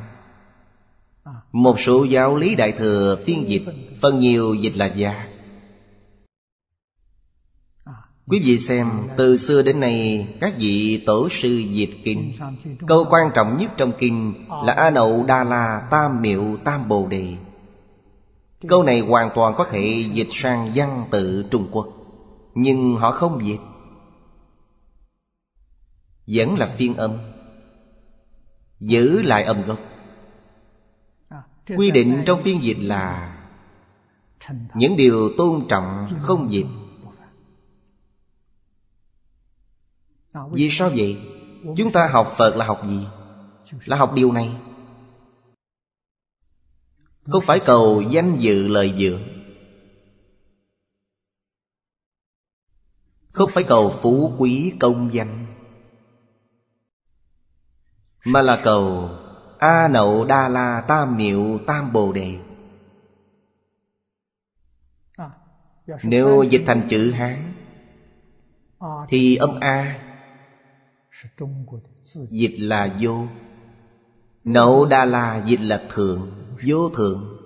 Một số giáo lý đại thừa phiên dịch Phần nhiều dịch là giác Quý vị xem, từ xưa đến nay, Các vị tổ sư dịch kinh, Câu quan trọng nhất trong kinh Là A Nậu Đa La Tam Miệu Tam Bồ Đề. Câu này hoàn toàn có thể dịch sang văn tự Trung Quốc, Nhưng họ không dịch. Vẫn là phiên âm. Giữ lại âm gốc. Quy định trong phiên dịch là, Những điều tôn trọng không dịch. Vì sao vậy? Chúng ta học Phật là học gì? Là học điều này. Không phải cầu danh dự lời dưỡng Không phải cầu phú quý công danh Mà là cầu A nậu đa la tam miệu tam bồ đề. Nếu dịch thành chữ Hán Thì âm A Dịch là vô. Nậu Đà La dịch là thượng, Vô thượng.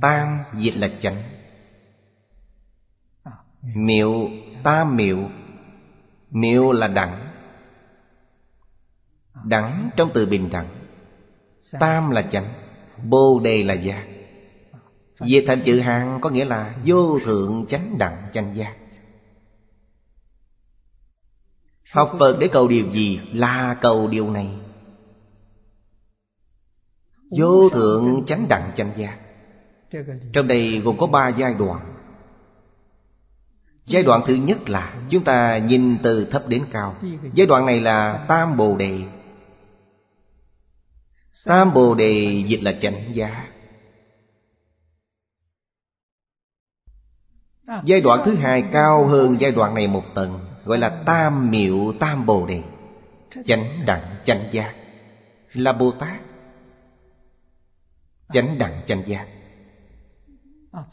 Tam dịch là chánh Miệu Tam miệu. Miệu là đẳng. Đẳng trong từ bình đẳng. Tam là chánh Bồ đề là giác. Dịch thành chữ hàng có nghĩa là Vô thượng chánh đẳng chánh giác. Học Phật để cầu điều gì? Là cầu điều này. Vô thượng chánh đẳng chánh giác. Trong đây gồm có ba giai đoạn. Giai đoạn thứ nhất là Chúng ta nhìn từ thấp đến cao. Giai đoạn này là Tam Bồ Đề. Tam Bồ Đề dịch là chánh giác. Giai đoạn thứ hai cao hơn giai đoạn này một tầng. Gọi là tam miệu, tam bồ đề. Chánh đẳng, chánh giác. Là Bồ Tát. Chánh đẳng, chánh giác.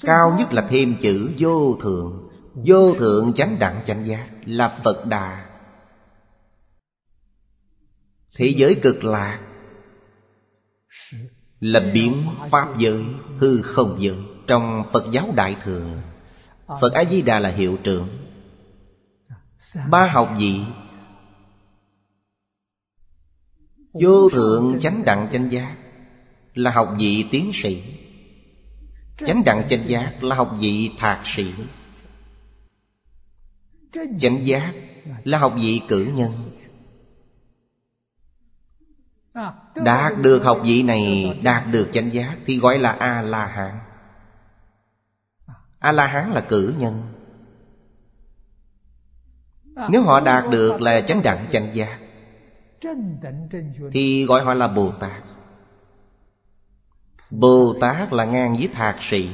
Cao nhất là thêm chữ vô thượng. Vô thượng, chánh đẳng, chánh giác Là Phật Đà. Thế giới cực lạc Là biến Pháp giới, Hư không giới Trong Phật giáo Đại Thừa. Phật A-di-đà là hiệu trưởng. Ba học vị. Vô thượng chánh đẳng chánh giác Là học vị tiến sĩ. Chánh đẳng chánh giác là học vị thạc sĩ. Chánh giác là học vị cử nhân. Đạt được học vị này, Đạt được chánh giác Thì gọi là A-la-hán. A-la-hán là cử nhân. Nếu họ đạt được là chánh đẳng, chánh giác, Thì gọi họ là Bồ Tát. Bồ Tát là ngang với thạc sĩ.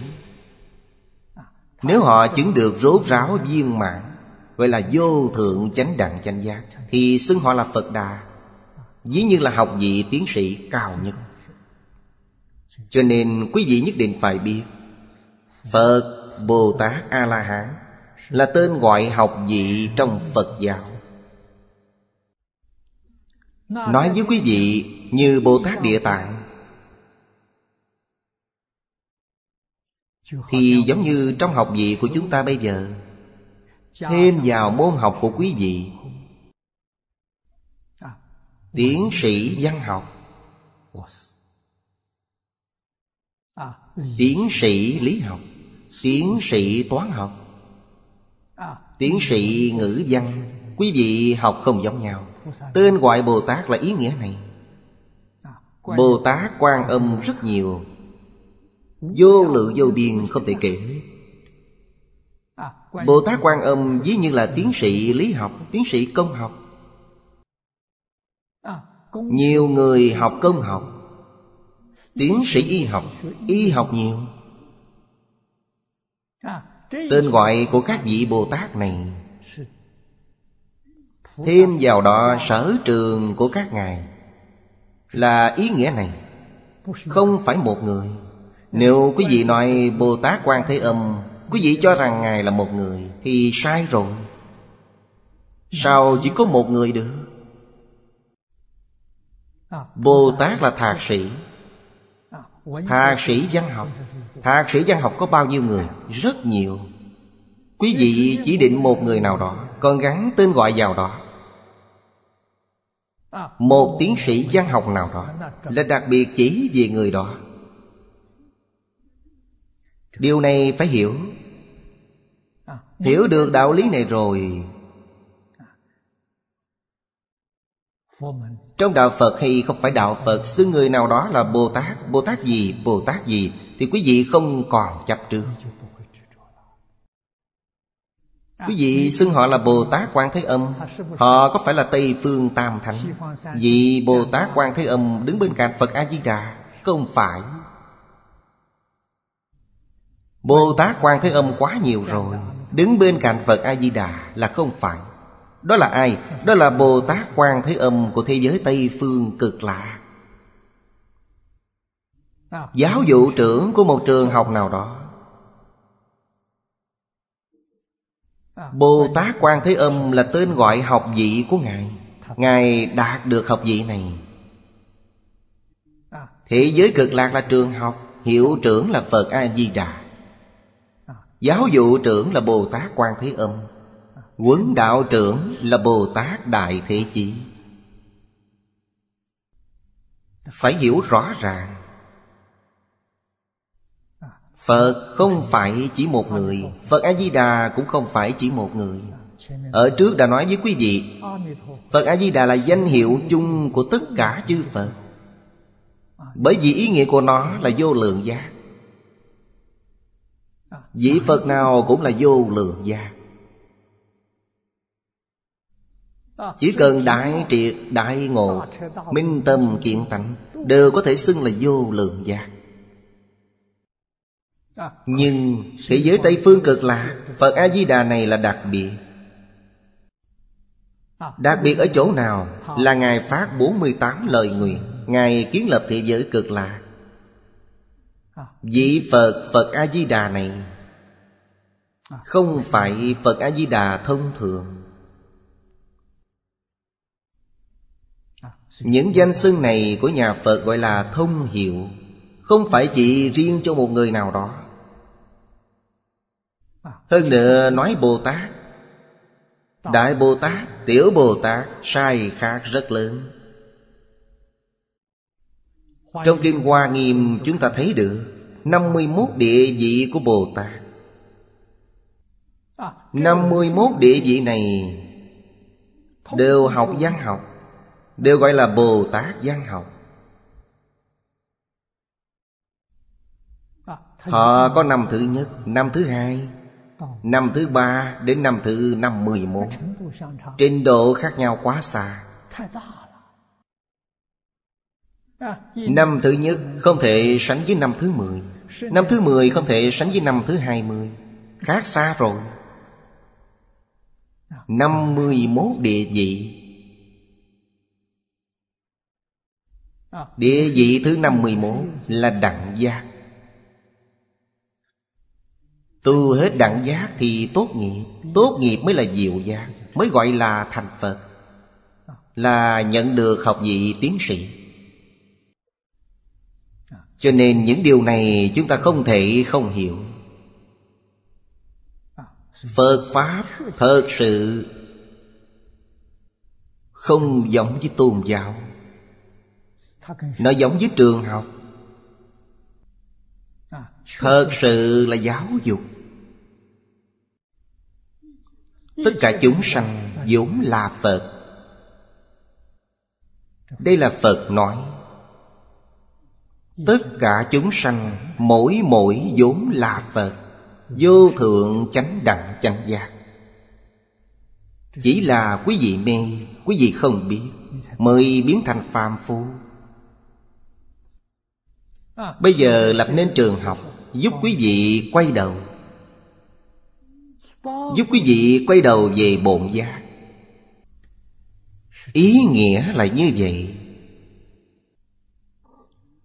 Nếu họ chứng được rốt ráo viên mãn, Gọi là vô thượng chánh đẳng, chánh giác, Thì xưng họ là Phật Đà dĩ như là học vị tiến sĩ cao nhất. Cho nên quý vị nhất định phải biết, Phật, Bồ Tát A-la-hán là tên gọi học vị trong Phật giáo. Nói với quý vị như Bồ Tát Địa Tạng, Thì giống như trong học vị của chúng ta bây giờ, Thêm vào môn học của quý vị, Tiến sĩ văn học, Tiến sĩ lý học, Tiến sĩ toán học Tiến sĩ ngữ văn, Quý vị học không giống nhau. Tên gọi Bồ Tát là ý nghĩa này. Bồ Tát quan âm rất nhiều. Vô lượng vô biên không thể kể Bồ Tát quan âm ví như là tiến sĩ lý học, Tiến sĩ công học. Nhiều người học công học. Tiến sĩ y học Y học nhiều. Tên gọi của các vị Bồ Tát này. Thêm vào đó, sở trường của các ngài Là ý nghĩa này. Không phải một người. Nếu quý vị nói Bồ Tát Quan Thế Âm, Quý vị cho rằng Ngài là một người Thì sai rồi. Sao chỉ có một người được? Bồ Tát là thạc sĩ. Thạc sĩ văn học. Thạc sĩ văn học có bao nhiêu người? Rất nhiều. Quý vị chỉ định một người nào đó, Còn gắn tên gọi vào đó. Một tiến sĩ văn học nào đó Là đặc biệt chỉ về người đó. Điều này phải hiểu. Hiểu được đạo lý này rồi. Trong đạo Phật hay không phải đạo Phật Xưng người nào đó là Bồ Tát Bồ Tát gì, Bồ Tát gì Thì quý vị không còn chấp trước. Quý vị xưng họ là Bồ Tát Quan Thế Âm Họ có phải là Tây Phương Tam Thánh? Vì Bồ Tát Quan Thế Âm đứng bên cạnh Phật A-di-đà Không phải. Bồ Tát Quan Thế Âm quá nhiều rồi Đứng bên cạnh Phật A-di-đà là không phải. Đó là ai? Đó là Bồ Tát Quan Thế Âm của thế giới Tây Phương cực lạ. Giáo dụ trưởng của một trường học nào đó. Bồ Tát Quan Thế Âm là tên gọi học vị của Ngài. Ngài đạt được học vị này. Thế giới cực lạc là trường học Hiệu trưởng là Phật A-di-đà Giáo dụ trưởng là Bồ Tát Quan Thế Âm Quấn đạo trưởng là Bồ Tát Đại Thế Chí. Phải hiểu rõ ràng. Phật không phải chỉ một người, Phật A-di-đà cũng không phải chỉ một người. Ở trước đã nói với quý vị, Phật A-di-đà là danh hiệu chung của tất cả chư Phật. Bởi vì ý nghĩa của nó là vô lượng giác. Vị Phật nào cũng là vô lượng giác. Chỉ cần đại triệt, đại ngộ Minh tâm kiện tánh Đều có thể xưng là vô lượng giác. Nhưng thế giới Tây Phương cực lạ Phật A-di-đà này là đặc biệt. Đặc biệt ở chỗ nào? Là Ngài phát 48 lời nguyện Ngài kiến lập thế giới cực lạ. Vị Phật Phật A-di-đà này Không phải Phật A-di-đà thông thường. Những danh xưng này của nhà Phật gọi là thông hiệu Không phải chỉ riêng cho một người nào đó. Hơn nữa nói Bồ Tát Đại Bồ Tát, Tiểu Bồ Tát sai khác rất lớn. Trong Kinh Hoa Nghiêm chúng ta thấy được 51 địa vị của Bồ Tát. 51 địa vị này Đều học văn học. Đều gọi là Bồ Tát văn học Họ có năm thứ nhất, năm thứ hai Năm thứ ba đến năm thứ năm mười một. Trình độ khác nhau quá xa. Năm thứ nhất không thể sánh với năm thứ mười. Năm thứ mười không thể sánh với năm thứ hai mươi. Khác xa rồi. Năm mươi mốt địa vị Địa vị thứ năm mươi mốt là đặng giác. Tu hết đẳng giác thì tốt nghiệp. Tốt nghiệp mới là diệu giác, Mới gọi là thành Phật. Là nhận được học vị tiến sĩ. Cho nên những điều này chúng ta không thể không hiểu. Phật Pháp, thật sự Không giống với tôn giáo. Nó giống với trường học. Thật sự là giáo dục. Tất cả chúng sanh vốn là Phật. Đây là Phật nói. Tất cả chúng sanh mỗi mỗi vốn là Phật. Vô thượng chánh đẳng chánh giác. Chỉ là quý vị mê, Quý vị không biết, Mới biến thành phàm phu. Bây giờ lập nên trường học, Giúp quý vị quay đầu. Giúp quý vị quay đầu về bồn giác Ý nghĩa là như vậy.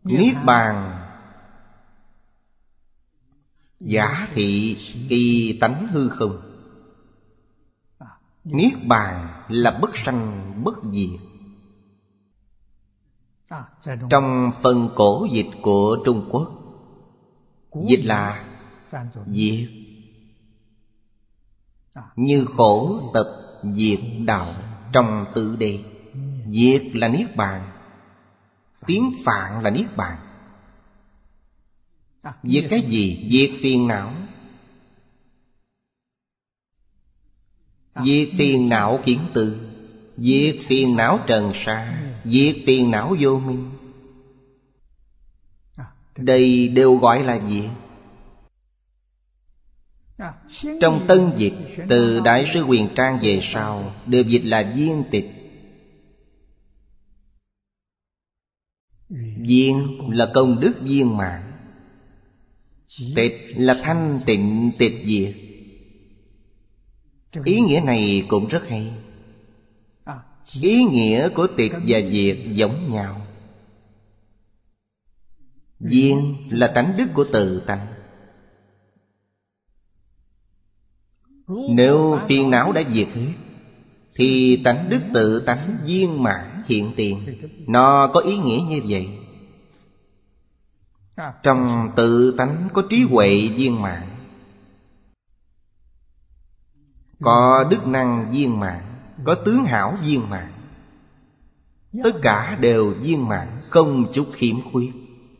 Niết bàn. Giả thị kỳ tánh hư không. Niết bàn là bất sanh, bất diệt. Trong phần cổ dịch của Trung Quốc Dịch là Diệt. Như khổ tập diệt đạo Trong tự đề Diệt là Niết Bàn Tiếng Phạn là Niết Bàn. Diệt cái gì? Diệt phiền não. Diệt phiền não kiến tư. Diệt phiền não trần sa Diệt phiền não vô minh. Đây đều gọi là gì? Trong tân dịch Từ Đại sư Quyền Trang về sau Đều dịch là viên tịch. Viên là công đức viên mạng Tịch là thanh tịnh tịch diệt. Ý nghĩa này cũng rất hay Ý nghĩa của tịch và diệt giống nhau. Viên là tánh đức của tự tánh. Nếu phiền não đã diệt hết, Thì tánh đức tự tánh viên mãn hiện tiền. Nó có ý nghĩa như vậy. Trong tự tánh có trí huệ viên mãn. Có đức năng viên mãn. Có tướng hảo viên mãn. Tất cả đều viên mãn, Không chút khiếm khuyết.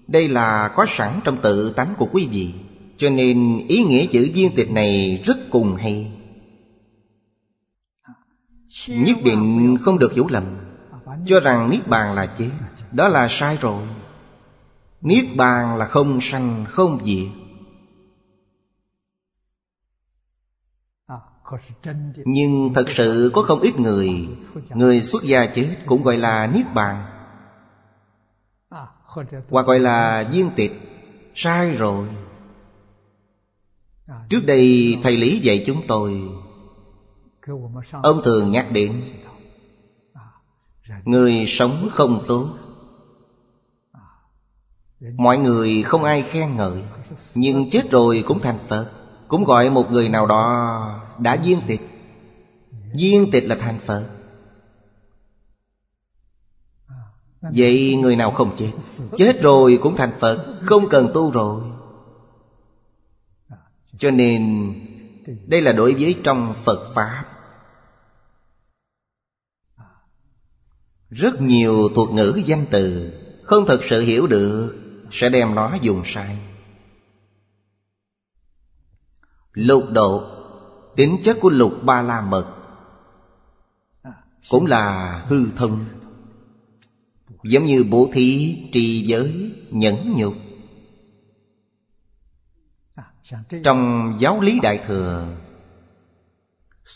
Đây là có sẵn trong tự tánh của quý vị, Cho nên ý nghĩa chữ viên tịch này rất cùng hay. Nhất định không được hiểu lầm, Cho rằng Niết Bàn là chết Đó là sai rồi. Niết Bàn là không sanh, không diệt. Nhưng thật sự có không ít người Người xuất gia chết cũng gọi là Niết Bàn. Hoặc gọi là viên tịch. Sai rồi. Trước đây thầy Lý dạy chúng tôi, Ông thường nhắc đến, Người sống không tốt. Mọi người không ai khen ngợi, Nhưng chết rồi cũng thành Phật, Cũng gọi một người nào đó đã viên tịch. Viên tịch là thành Phật. Vậy người nào không chết? Chết rồi cũng thành Phật, Không cần tu rồi. Cho nên, Đây là đối với trong Phật Pháp. Rất nhiều thuật ngữ danh từ Không thật sự hiểu được Sẽ đem nó dùng sai. Lục độ Tính chất của lục ba la mật Cũng là hư thân Giống như bố thí, trì giới, nhẫn nhục. Trong giáo lý Đại Thừa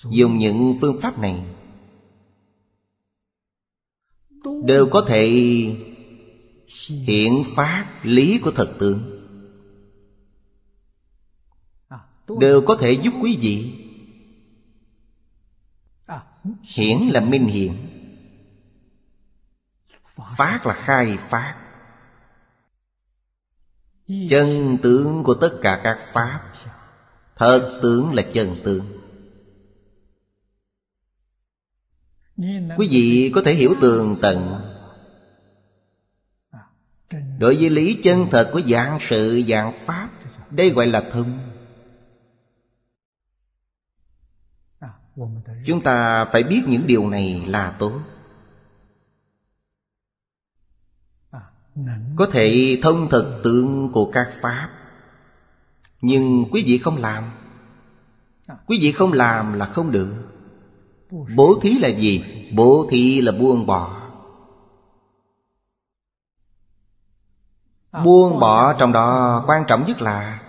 Dùng những phương pháp này Đều có thể hiện phát lý của thật tướng Đều có thể giúp quý vị Hiển là minh hiển, Phát là khai phát. Chân tướng của tất cả các Pháp Thật tướng là chân tướng. Quý vị có thể hiểu tường tận. Đối với lý chân thật của dạng sự dạng Pháp Đây gọi là thông. Chúng ta phải biết những điều này là tốt. Có thể thông thực tượng của các Pháp. Nhưng quý vị không làm. Quý vị không làm là không được. Bố thí là gì? Bố thí là buông bỏ. Buông bỏ trong đó quan trọng nhất là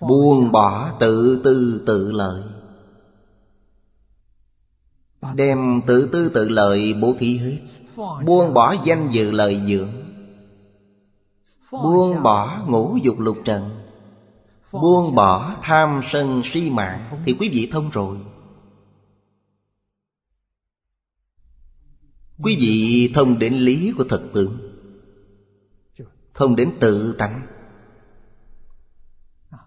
Buông bỏ tự tư tự lợi. Đem tự tư tự lợi bố thí hết. Buông bỏ danh dự lợi dưỡng. Buông bỏ ngũ dục lục trần. Buông bỏ tham sân si mạng. Thì quý vị thông rồi. Quý vị thông đến lý của thật tướng. Thông đến tự tánh.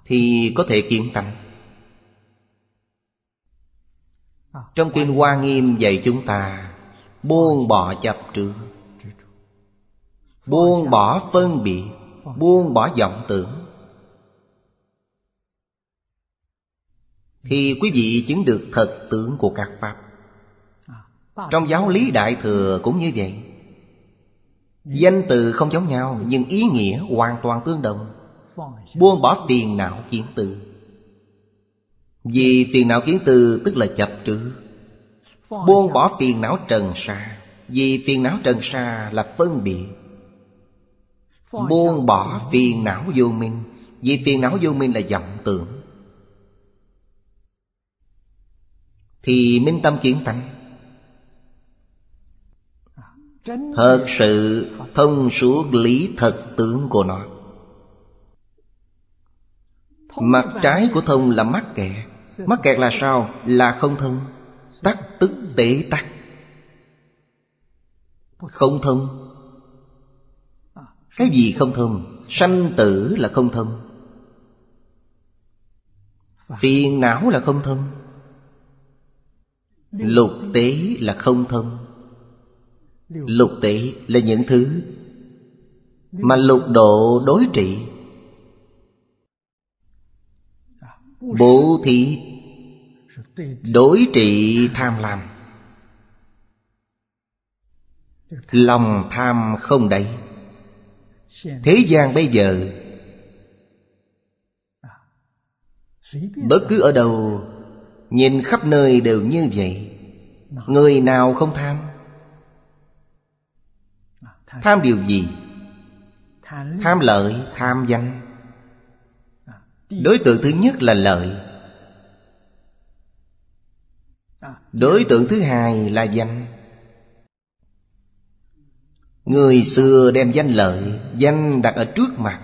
Thì có thể kiến tánh. Trong kinh Hoa Nghiêm dạy chúng ta, Buông bỏ chấp trước, Buông bỏ phân biệt, Buông bỏ vọng tưởng. Thì quý vị chứng được thật tướng của các Pháp, Trong giáo lý Đại Thừa cũng như vậy. Danh từ không giống nhau, Nhưng ý nghĩa hoàn toàn tương đồng. Buông bỏ phiền não kiến từ. Vì phiền não kiến tư, tức là chấp trước Buông bỏ phiền não trần sa. Vì phiền não trần sa là phân biệt. Buông bỏ phiền não vô minh. Vì phiền não vô minh là vọng tưởng. Thì minh tâm kiến tánh. Thật sự thông suốt lý thật tướng của nó. Mặt trái của thông là mắc kẹt Mắc kẹt là sao? Là không thân Tắc tức tế tắc. Không thân Cái gì không thân Sanh tử là không thân Phiền não là không thân Lục tế là không thân Lục tế là những thứ Mà lục độ đối trị. Bố thí Đối trị tham lam. Lòng tham không đầy. Thế gian bây giờ Bất cứ ở đâu Nhìn khắp nơi đều như vậy. Người nào không tham? Tham điều gì? Tham lợi, tham danh. Đối tượng thứ nhất là lợi. Đối tượng thứ hai là danh. Người xưa đem danh lợi, Danh đặt ở trước mặt.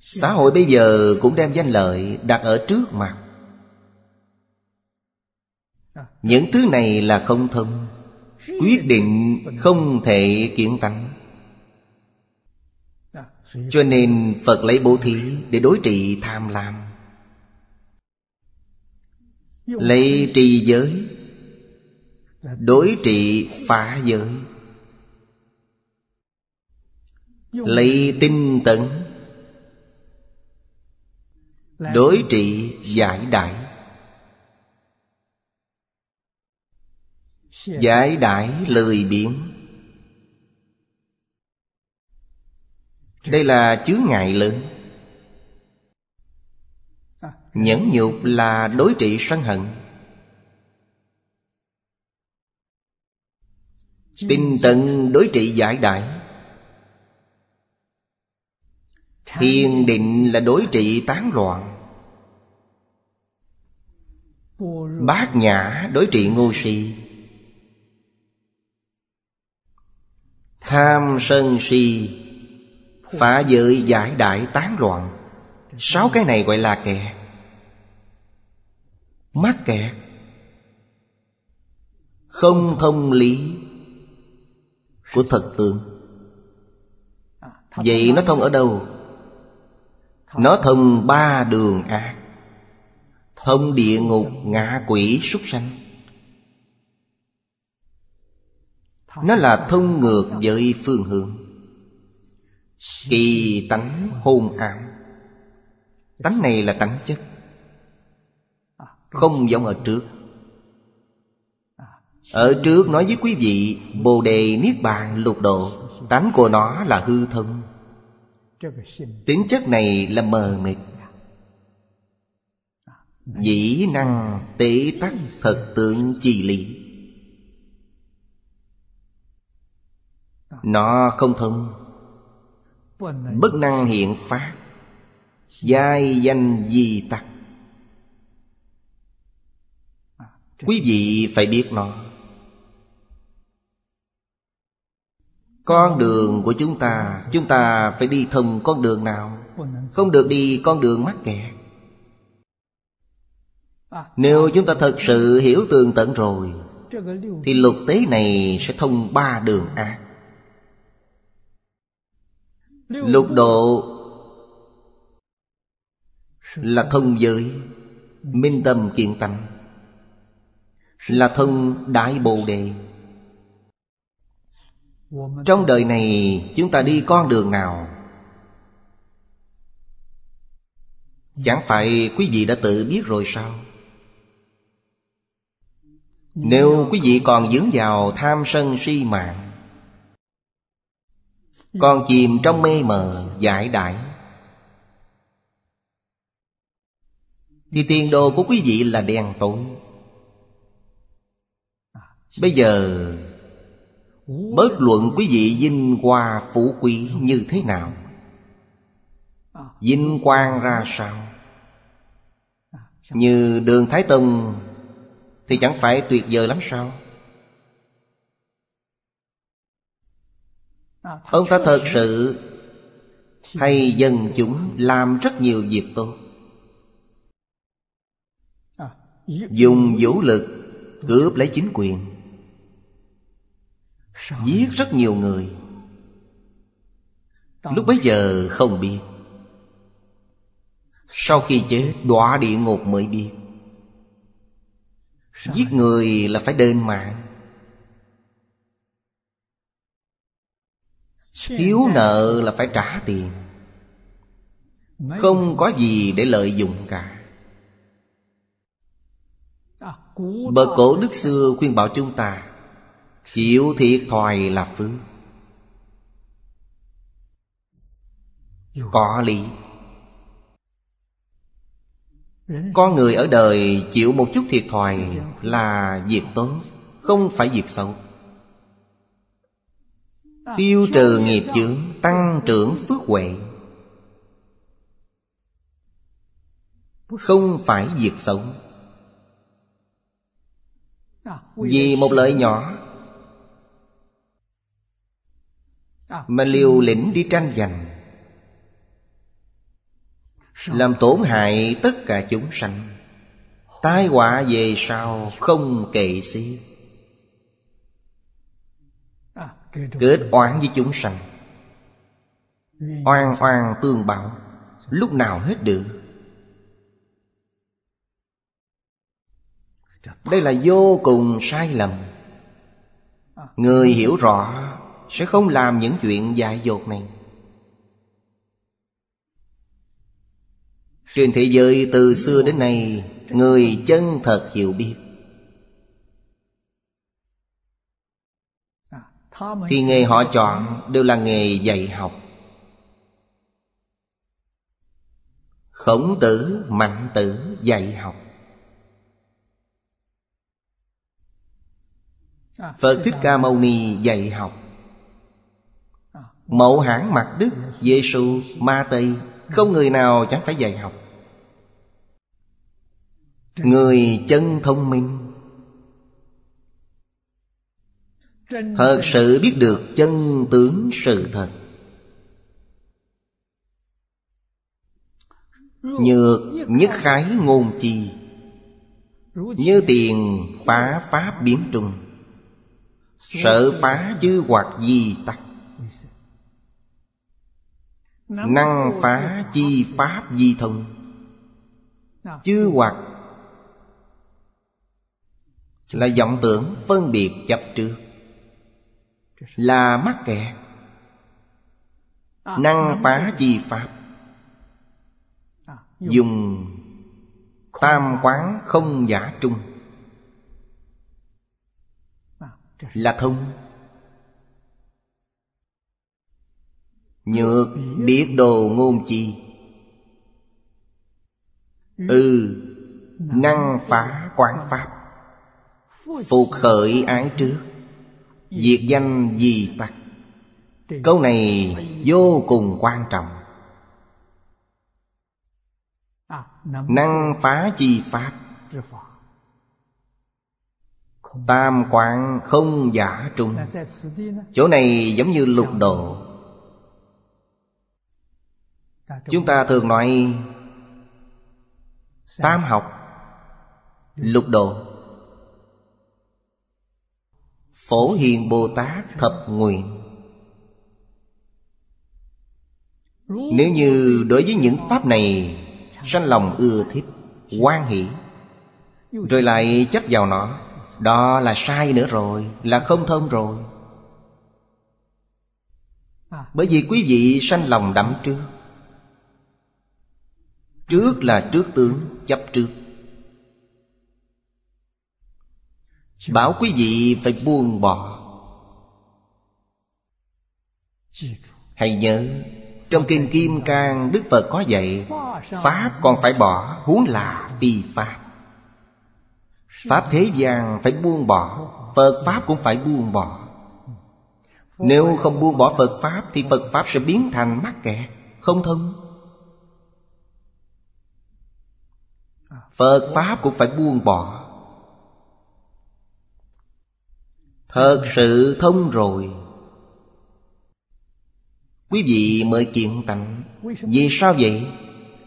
Xã hội bây giờ cũng đem danh lợi đặt ở trước mặt. Những thứ này là không thông. Quyết định không thể kiến tánh. Cho nên Phật lấy bố thí để đối trị tham lam. Lấy trì giới, Đối trị phá giới. Lấy tinh tấn, Đối trị giải đại. Giải đại lười biếng Đây là chướng ngại lớn. Nhẫn nhục là đối trị sân hận. Tinh tận đối trị giải đại. Thiền định là đối trị tán loạn. Bát nhã đối trị ngu si. Tham sân si, Phá giới giải đại tán loạn. Sáu cái này gọi là kẹt Mắc kẹt. Không thông lý Của thật tướng. Vậy nó thông ở đâu? Nó thông ba đường ác. Thông địa ngục ngạ quỷ súc sanh. Nó là thông ngược với phương hướng. Kỳ tánh hôn ảo Tánh này là tánh chất. Không giống ở trước. Ở trước nói với quý vị Bồ đề Niết Bàn lục độ Tánh của nó là hư thân, Tính chất này là mờ mịt. Dĩ năng tế tắc thật tượng chi lý. Nó không thông. Bất năng hiện phát. Giai danh di tắc Quý vị phải biết nó. Con đường của chúng ta Chúng ta phải đi thông con đường nào? Không được đi con đường mắc kẹt. Nếu chúng ta thật sự hiểu tường tận rồi, Thì lục tế này sẽ thông ba đường ác. Lục độ Là thông giới, Minh tâm kiên tánh. Là thân đại bồ đề. Trong đời này, chúng ta đi con đường nào? Chẳng phải quý vị đã tự biết rồi sao? Nếu quý vị còn dướng vào tham sân si mạng, còn chìm trong mê mờ giải đại Thì tiền đồ của quý vị là đen tối. Bây giờ Bất luận quý vị vinh hoa phú quý như thế nào? Vinh quang ra sao? Như đường Thái Tông Thì chẳng phải tuyệt vời lắm sao? Ông ta thật sự Hay dân chúng làm rất nhiều việc tốt? Dùng vũ lực Cướp lấy chính quyền. Giết rất nhiều người. Lúc bấy giờ không biết. Sau khi chết đọa địa ngục mới biết. Giết người là phải đền mạng. Thiếu nợ là phải trả tiền. Không có gì để lợi dụng cả. Bậc cổ đức xưa khuyên bảo chúng ta Chịu thiệt thòi là phước. Có lý. Con người ở đời chịu một chút thiệt thòi là việc tốt, Không phải việc xấu. Tiêu trừ nghiệp chướng, Tăng trưởng phước huệ. Không phải việc xấu. Vì một lợi nhỏ Mà liều lĩnh đi tranh giành. Làm tổn hại tất cả chúng sanh. Tai họa về sau không kể xiết Kết oán với chúng sanh. Oan oan tương báo Lúc nào hết được. Đây là vô cùng sai lầm. Người hiểu rõ sẽ không làm những chuyện dại dột này. Trên thế giới từ xưa đến nay Người chân thật hiểu biết. Thì nghề họ chọn đều là nghề dạy học. Khổng tử, mạnh tử dạy học. Phật Thích Ca Mâu Ni dạy học. Mẫu hãng mặt Đức, giê -xu, Ma Tây Không người nào chẳng phải dạy học. Người chân thông minh. Thật sự biết được chân tướng sự thật. Nhược nhất khái ngôn chi. Như tiền phá pháp biến trung. Sợ phá chứ hoặc di tắc. Năng phá chi pháp di thông Chư hoặc Là vọng tưởng phân biệt chấp trước. Là mắc kẹt. Năng phá chi pháp. Dùng tam quán không giả trung. Là thông Nhược biết đồ ngôn chi? Ừ Năng phá quán pháp. Phục khởi ái trước, Diệt danh gì tắc Câu này vô cùng quan trọng. Năng phá chi pháp. Tam quan không giả trung. Chỗ này giống như lục độ. Chúng ta thường nói Tam học Lục độ Phổ Hiền Bồ Tát thập nguyện Nếu như đối với những pháp này Sanh lòng ưa thích quan hỷ. Rồi lại chấp vào nó. Đó là sai nữa rồi Là không thông rồi. Bởi vì quý vị sanh lòng đắm trước Trước là trước tướng, chấp trước. Bảo quý vị phải buông bỏ. Hãy nhớ, Trong Kinh Kim Cang, Đức Phật có dạy, Pháp còn phải bỏ Huống là vi Pháp. Pháp thế gian phải buông bỏ, Phật Pháp cũng phải buông bỏ. Nếu không buông bỏ Phật Pháp Thì Phật Pháp sẽ biến thành mắc kẹt, Không thông. Phật Pháp cũng phải buông bỏ Thật sự thông rồi Quý vị mới kiện tạnh. Vì sao vậy?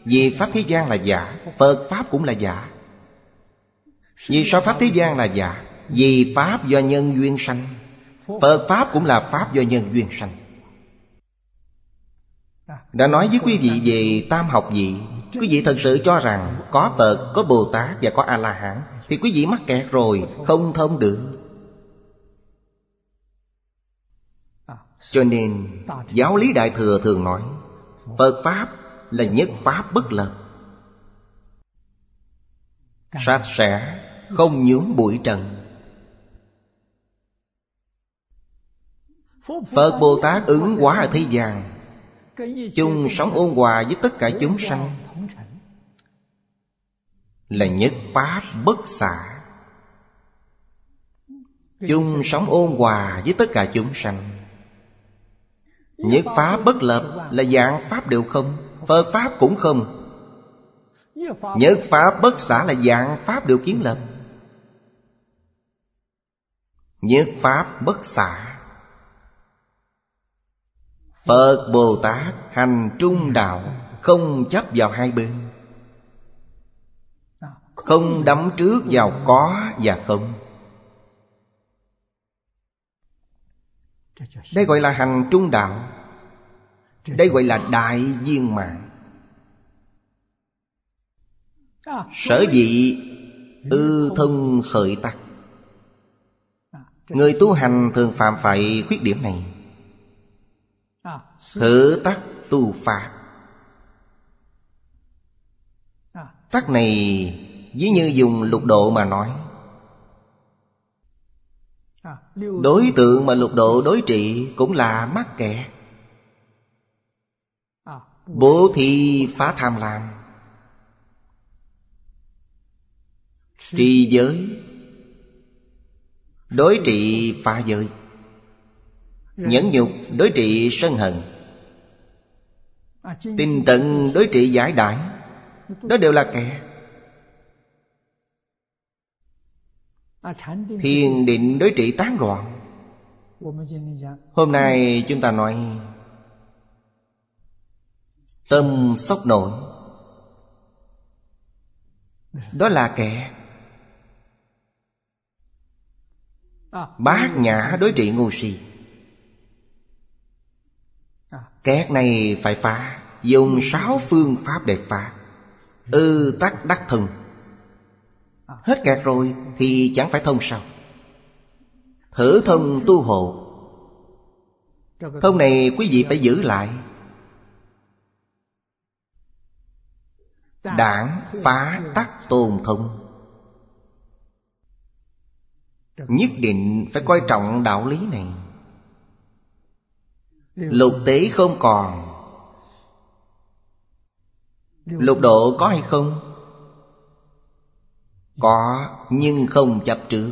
Vì Pháp thế gian là giả, Phật Pháp cũng là giả Vì sao Pháp thế gian là giả? Vì Pháp do nhân duyên sanh Phật Pháp cũng là Pháp do nhân duyên sanh Đã nói với quý vị về tam học vị Quý vị thật sự cho rằng Có Phật, có Bồ Tát và có A-la-hán Thì quý vị mắc kẹt rồi Không thông được. Cho nên Giáo lý Đại Thừa thường nói Phật Pháp là nhất Pháp bất lập. Sạch sẽ Không nhuốm bụi trần. Phật Bồ Tát ứng hóa ở thế gian chung sống ôn hòa với tất cả chúng sanh. Là nhất pháp bất xả. Chung sống ôn hòa với tất cả chúng sanh. Nhất pháp bất lập là dạng pháp đều không phật pháp cũng không. Nhất pháp bất xả là dạng pháp đều kiến lập. Nhất pháp bất xả. Phật Bồ Tát hành trung đạo Không chấp vào hai bên. Không đắm trước vào có và không. Đây gọi là hành trung đạo. Đây gọi là đại viên mạng Sở dĩ ư thân khởi tắc. Người tu hành thường phạm phải khuyết điểm này. Thử tắc tu pháp. Tắc này ví như dùng lục độ mà nói. Đối tượng mà lục độ đối trị cũng là mắc kẹt. Bố thị phá tham lam. Trì giới. Đối trị phá giới Nhẫn nhục đối trị sân hận. Tinh tận đối trị giải đãi Đó đều là kẻ. Thiền định đối trị tán loạn. Hôm nay chúng ta nói Tâm sốc nổi. Đó là kẻ. Bát nhã đối trị ngu si. Kẹt này phải phá, Dùng sáu phương pháp để phá. Ư tắc đắc thần. Hết kẹt rồi Thì chẳng phải thông sao? Thử thông tu hộ. Thông này quý vị phải giữ lại. Đảng phá tắc tôn thông Nhất định phải coi trọng đạo lý này. Lục tế không còn. Lục độ có hay không? Có nhưng không chấp trước.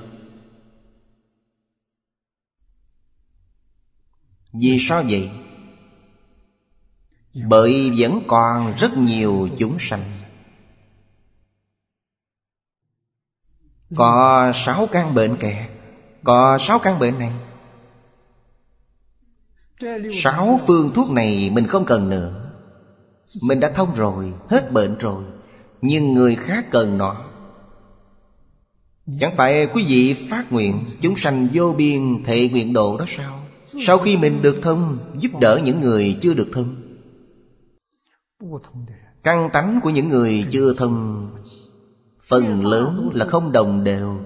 Vì sao vậy? Bởi vẫn còn rất nhiều chúng sanh. Có sáu căn bệnh kẹt Có sáu căn bệnh này Sáu phương thuốc này mình không cần nữa. Mình đã thông rồi, Hết bệnh rồi, Nhưng người khác cần nó. Chẳng phải quý vị phát nguyện, Chúng sanh vô biên thệ nguyện độ đó sao? Sau khi mình được thông, Giúp đỡ những người chưa được thông. Căn tánh của những người chưa thông, Phần lớn là không đồng đều.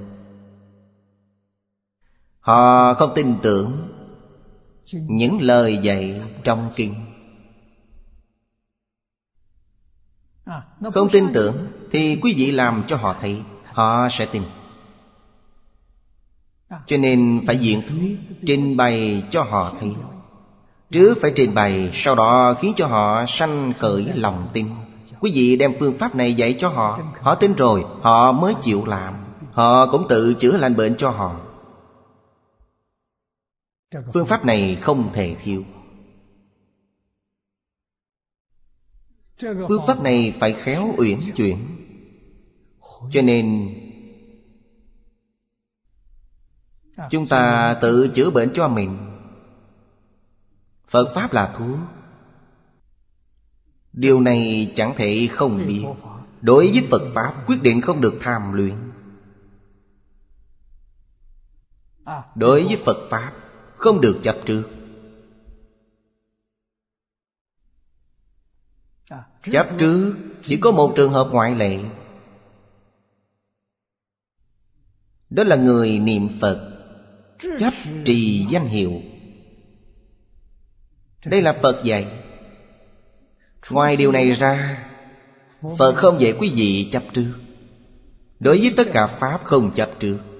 Họ không tin tưởng những lời dạy trong kinh. Không tin tưởng Thì quý vị làm cho họ thấy, Họ sẽ tin. Cho nên phải diện thuyết Trình bày cho họ thấy. Trước phải trình bày, Sau đó khiến cho họ sanh khởi lòng tin. Quý vị đem phương pháp này dạy cho họ Họ tin rồi, Họ mới chịu làm. Họ cũng tự chữa lành bệnh cho họ. Phương pháp này không thể thiếu. Phương pháp này phải khéo uyển chuyển. Cho nên, Chúng ta tự chữa bệnh cho mình. Phật Pháp là thuốc Điều này chẳng thể không biết. Đối với Phật Pháp, quyết định không được tham luyện. Đối với Phật Pháp không được chấp trước. Chấp trước chỉ có một trường hợp ngoại lệ. Đó là người niệm Phật, Chấp trì danh hiệu. Đây là Phật dạy. Ngoài điều này ra, Phật không dạy quý vị chấp trước. Đối với tất cả Pháp không chấp trước.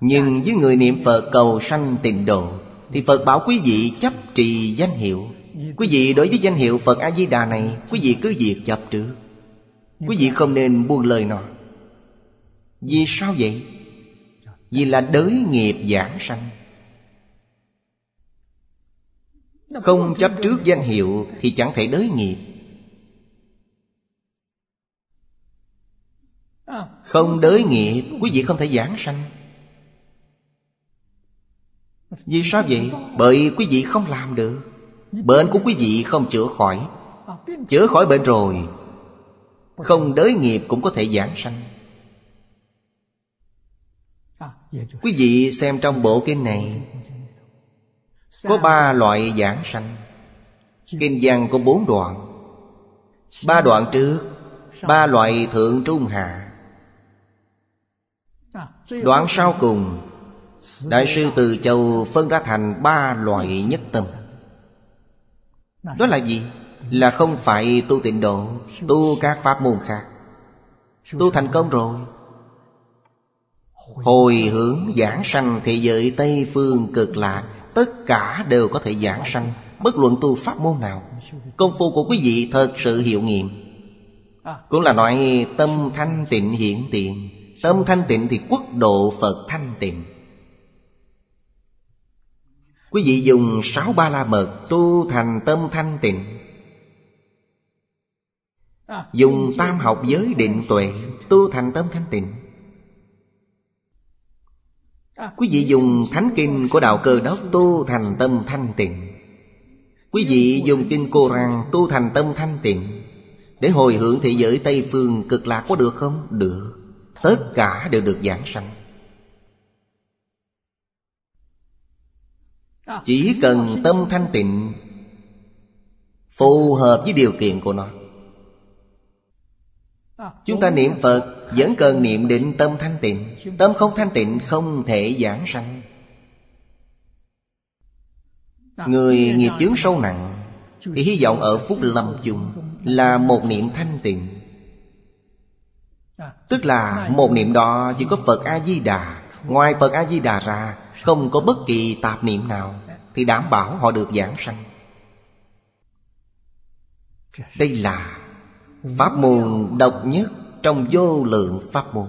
Nhưng với người niệm Phật cầu sanh tịnh độ Thì Phật bảo quý vị chấp trì danh hiệu. Quý vị đối với danh hiệu Phật A-di-đà này Quý vị cứ việc chấp trước Quý vị không nên buông lời nó. Vì sao vậy? Vì là đới nghiệp giảng sanh. Không chấp trước danh hiệu Thì chẳng thể đới nghiệp. Không đới nghiệp Quý vị không thể giảng sanh vì sao vậy? Bởi quý vị không làm được. Bệnh của quý vị không chữa khỏi. Chữa khỏi bệnh rồi, Không đới nghiệp cũng có thể giảng sanh. Quý vị xem trong bộ kinh này, Có ba loại giảng sanh. Kinh văn có bốn đoạn. Ba đoạn trước, Ba loại thượng trung hạ. Đoạn sau cùng Đại sư Từ Châu phân ra thành ba loại nhất tâm. Đó là gì? Là không phải tu tịnh độ, Tu các pháp môn khác. Tu thành công rồi. Hồi hướng giảng sanh thế giới Tây Phương cực lạc Tất cả đều có thể giảng sanh, Bất luận tu pháp môn nào. Công phu của quý vị thật sự hiệu nghiệm. Cũng là nói tâm thanh tịnh hiện tiền Tâm thanh tịnh thì quốc độ Phật thanh tịnh. Quý vị dùng sáu ba la mật tu thành tâm thanh tịnh. Dùng tam học giới định tuệ Tu thành tâm thanh tịnh. Quý vị dùng thánh kinh của Đạo Cơ Đốc Tu thành tâm thanh tịnh. Quý vị dùng kinh Cô Rang Tu thành tâm thanh tịnh. Để hồi hưởng thế giới Tây Phương cực lạc có được không? Được. Tất cả đều được giảng sanh Chỉ cần tâm thanh tịnh, Phù hợp với điều kiện của nó. Chúng ta niệm Phật Vẫn cần niệm định tâm thanh tịnh. Tâm không thanh tịnh không thể giảng sanh. Người nghiệp chướng sâu nặng Thì hy vọng ở phút lâm chung Là một niệm thanh tịnh. Tức là một niệm đó chỉ có Phật A-di-đà Ngoài Phật A-di-đà ra không có bất kỳ tạp niệm nào Thì đảm bảo họ được giảng sanh. Đây là Pháp môn độc nhất Trong vô lượng pháp môn.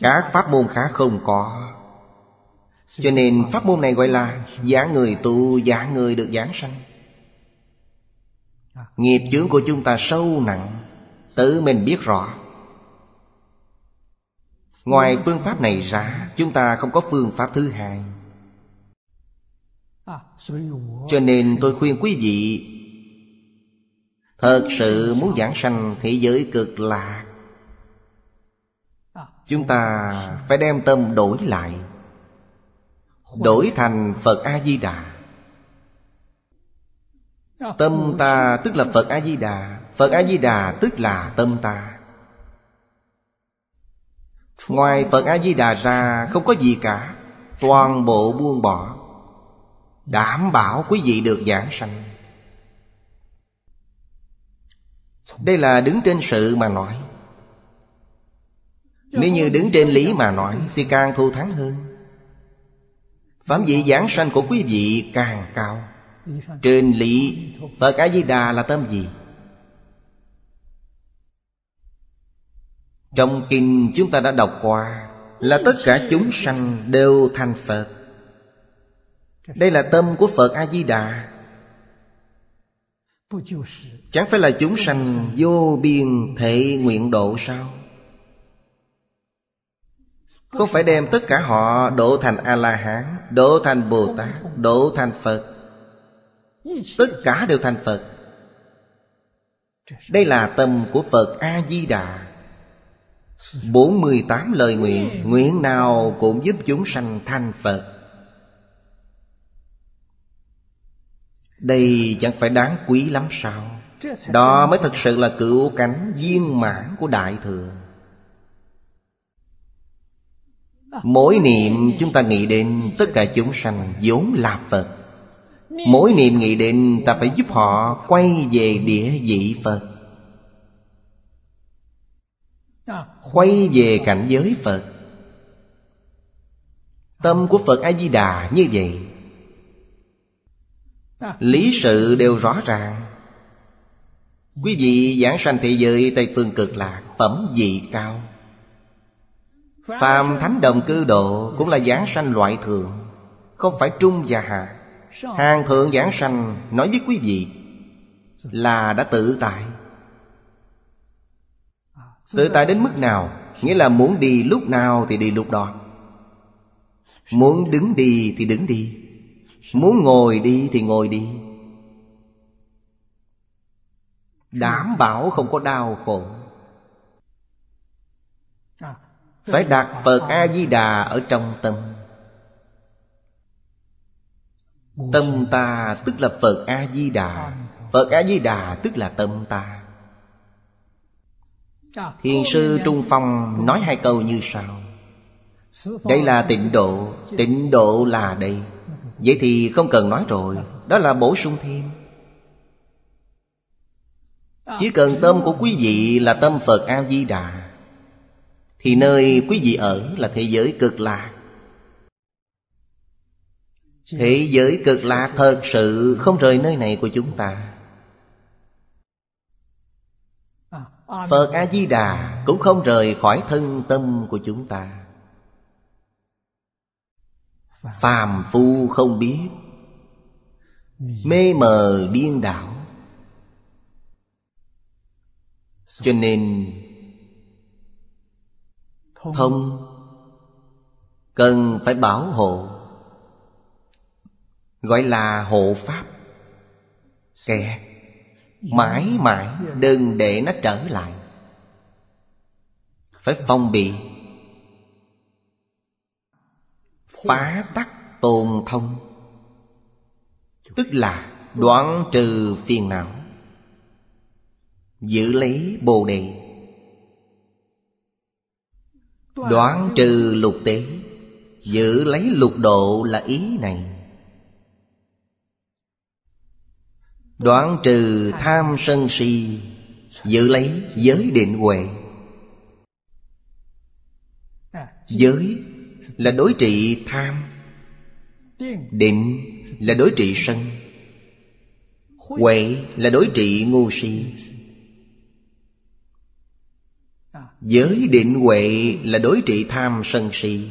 Các pháp môn khác không có. Cho nên pháp môn này gọi là Giảng người tu, giảng người được giảng sanh. Nghiệp chướng của chúng ta sâu nặng Tự mình biết rõ. Ngoài phương pháp này ra Chúng ta không có phương pháp thứ hai. Cho nên tôi khuyên quý vị, Thật sự muốn giảng sanh thế giới cực lạc, Chúng ta phải đem tâm đổi lại, Đổi thành Phật A-di-đà. Tâm ta tức là Phật A-di-đà Phật A-di-đà tức là tâm ta. Ngoài Phật A-di-đà ra không có gì cả, Toàn bộ buông bỏ. Đảm bảo quý vị được giảng sanh. Đây là đứng trên sự mà nói. Nếu như đứng trên lý mà nói Thì càng thù thắng hơn. Phạm vị giảng sanh của quý vị càng cao. Trên lý, Phật A-di-đà là tâm gì? Trong kinh chúng ta đã đọc qua Là tất cả chúng sanh đều thành Phật. Đây là tâm của Phật A-di-đà. Chẳng phải là chúng sanh vô biên thể nguyện độ sao? Không phải đem tất cả họ độ thành A-la-hán Độ thành Bồ Tát Độ thành Phật. Tất cả đều thành Phật. Đây là tâm của Phật A-di-đà. 48 lời nguyện Nguyện nào cũng giúp chúng sanh thành Phật. Đây chẳng phải đáng quý lắm sao? Đó mới thật sự là cựu cánh viên mãn của Đại Thừa. Mỗi niệm chúng ta nghĩ đến tất cả chúng sanh vốn là Phật. Mỗi niệm nghĩ đến ta phải giúp họ quay về địa vị Phật. Quay về cảnh giới Phật. Tâm của Phật A-di-đà như vậy. Lý sự đều rõ ràng. Quý vị giảng sanh thế giới Tây Phương cực lạc Phẩm vị cao. Phàm thánh đồng cư độ Cũng là giảng sanh loại thượng, Không phải trung và hạ. Hàng thượng giảng sanh Nói với quý vị Là đã tự tại. Tự tại đến mức nào? Nghĩa là muốn đi lúc nào thì đi lúc đó. Muốn đứng đi thì đứng đi. Muốn ngồi đi thì ngồi đi. Đảm bảo không có đau khổ. Phải đặt Phật A-di-đà ở trong tâm. Tâm ta tức là Phật A-di-đà. Phật A-di-đà tức là tâm ta. Thiền sư Trung Phong nói hai câu như sau. Đây là tịnh độ Tịnh độ là đây. Vậy thì không cần nói rồi, Đó là bổ sung thêm. Chỉ cần tâm của quý vị là tâm Phật A-di-đà, Thì nơi quý vị ở là thế giới cực lạc. Thế giới cực lạc thật sự không rời nơi này của chúng ta. Phật A-di-đà cũng không rời khỏi thân tâm của chúng ta. Phàm phu không biết. Mê mờ điên đảo. Cho nên, Thông Cần phải bảo hộ, Gọi là hộ pháp. Kẹt Mãi mãi đừng để nó trở lại. Phải phong bị Phá tắc tồn thông. Tức là đoạn trừ phiền não, Giữ lấy bồ đề. Đoạn trừ lục tế, Giữ lấy lục độ là ý này. Đoạn trừ tham sân si, Giữ lấy giới định huệ. Giới là đối trị tham, Định là đối trị sân, Huệ là đối trị ngu si. Giới định huệ là đối trị tham sân si.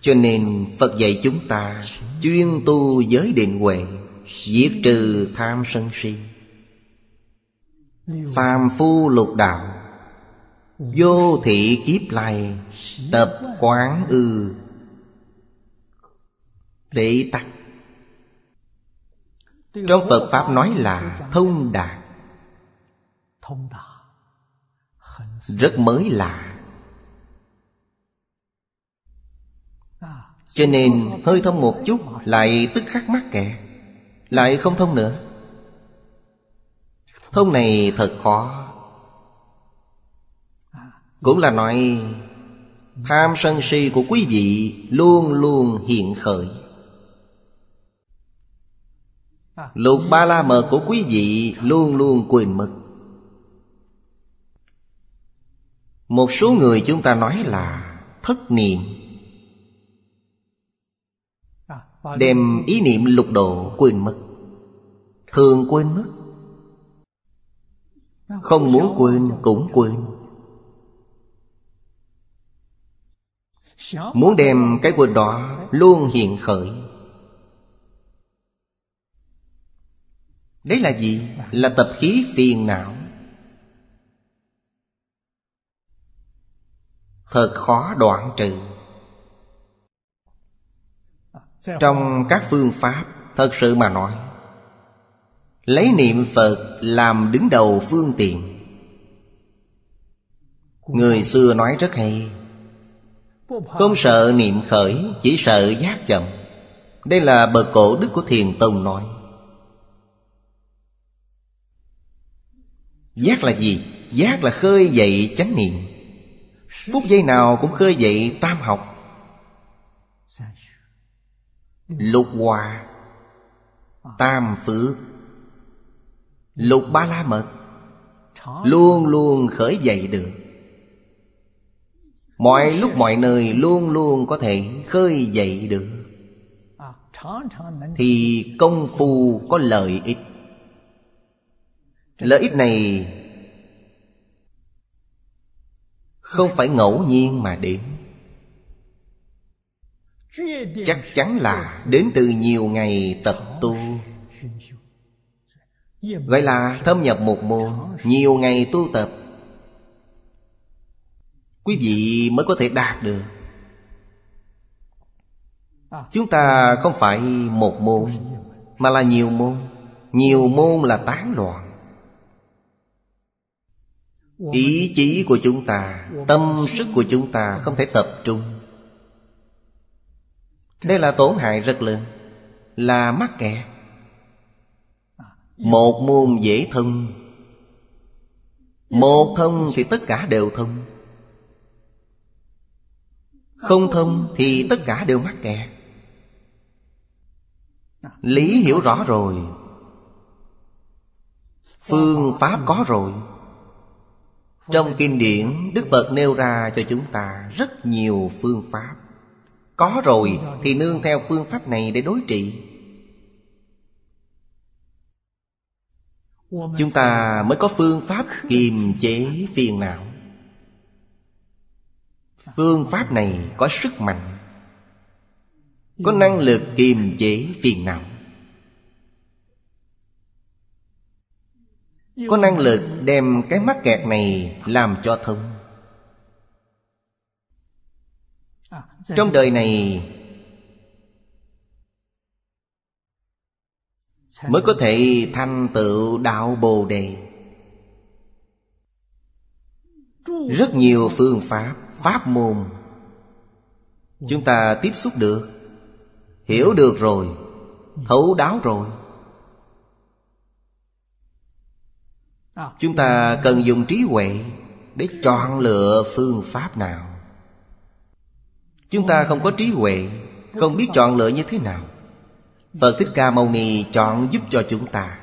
Cho nên Phật dạy chúng ta Chuyên tu giới định huệ, Diệt trừ tham sân si. Phàm phu lục đạo Vô thị kiếp này Tập quán ư. Để tắc Trong Phật Pháp nói là thông đạt. Rất mới lạ. Cho nên hơi thông một chút, Lại tức khắc mắc kẹt. Lại không thông nữa. Thông này thật khó. Cũng là nói, Tham sân si của quý vị Luôn luôn hiện khởi. Lục ba la mật của quý vị Luôn luôn quên mất Một số người chúng ta nói là Thất niệm. Đem ý niệm lục độ quên mất Thường quên mất. Không muốn quên cũng quên. Muốn đem cái quên đó luôn hiện khởi. Đấy là gì? Là tập khí phiền não. Thật khó đoạn trừ. Trong các phương pháp thật sự mà nói, lấy niệm phật làm đứng đầu phương tiện. Người xưa nói rất hay không sợ niệm khởi, chỉ sợ giác chậm. Đây là bậc cổ đức của thiền tông nói. Giác là gì? Giác là khơi dậy chánh niệm. Phút giây nào cũng khơi dậy tam học. Lục hòa, Tam phước, Lục ba la mật, Luôn luôn khởi dậy được. Mọi lúc mọi nơi luôn luôn có thể khơi dậy được. Thì công phu có lợi ích. Lợi ích này Không phải ngẫu nhiên mà đến. Chắc chắn là đến từ nhiều ngày tập tu. Gọi là thâm nhập một môn, nhiều ngày tu tập quý vị mới có thể đạt được. Chúng ta không phải một môn, mà là nhiều môn. Nhiều môn là tán loạn. Ý chí của chúng ta, tâm sức của chúng ta không thể tập trung. Đây là tổn hại rất lớn, Là mắc kẹt. Một môn dễ thông. Một thông thì tất cả đều thông. Không thông thì tất cả đều mắc kẹt. Lý hiểu rõ rồi. Phương pháp có rồi. Trong kinh điển, Đức Phật nêu ra cho chúng ta Rất nhiều phương pháp. Có rồi thì nương theo phương pháp này để đối trị. Chúng ta mới có phương pháp kiềm chế phiền não. Phương pháp này có sức mạnh. Có năng lực kiềm chế phiền não. Có năng lực đem cái mắc kẹt này làm cho thông. Trong đời này Mới có thể thành tựu đạo Bồ Đề. Rất nhiều phương pháp, pháp môn. Chúng ta tiếp xúc được, Hiểu được rồi, Thấu đáo rồi. Chúng ta cần dùng trí huệ Để chọn lựa phương pháp nào. Chúng ta không có trí huệ, Không biết chọn lựa như thế nào. Phật Thích Ca Mâu Ni chọn giúp cho chúng ta,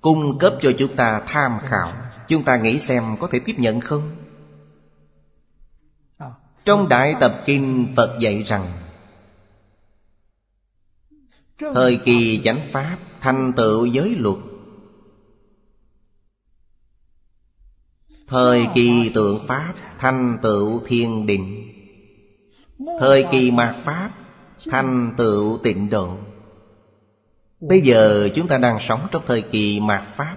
Cung cấp cho chúng ta tham khảo. Chúng ta nghĩ xem có thể tiếp nhận không? Trong Đại Tập Kinh, Phật dạy rằng, Thời kỳ chánh Pháp thành tựu giới luật. Thời kỳ tượng Pháp thành tựu thiên định. Thời kỳ mạt Pháp thành tựu tịnh độ. Bây giờ chúng ta đang sống trong thời kỳ mạt Pháp.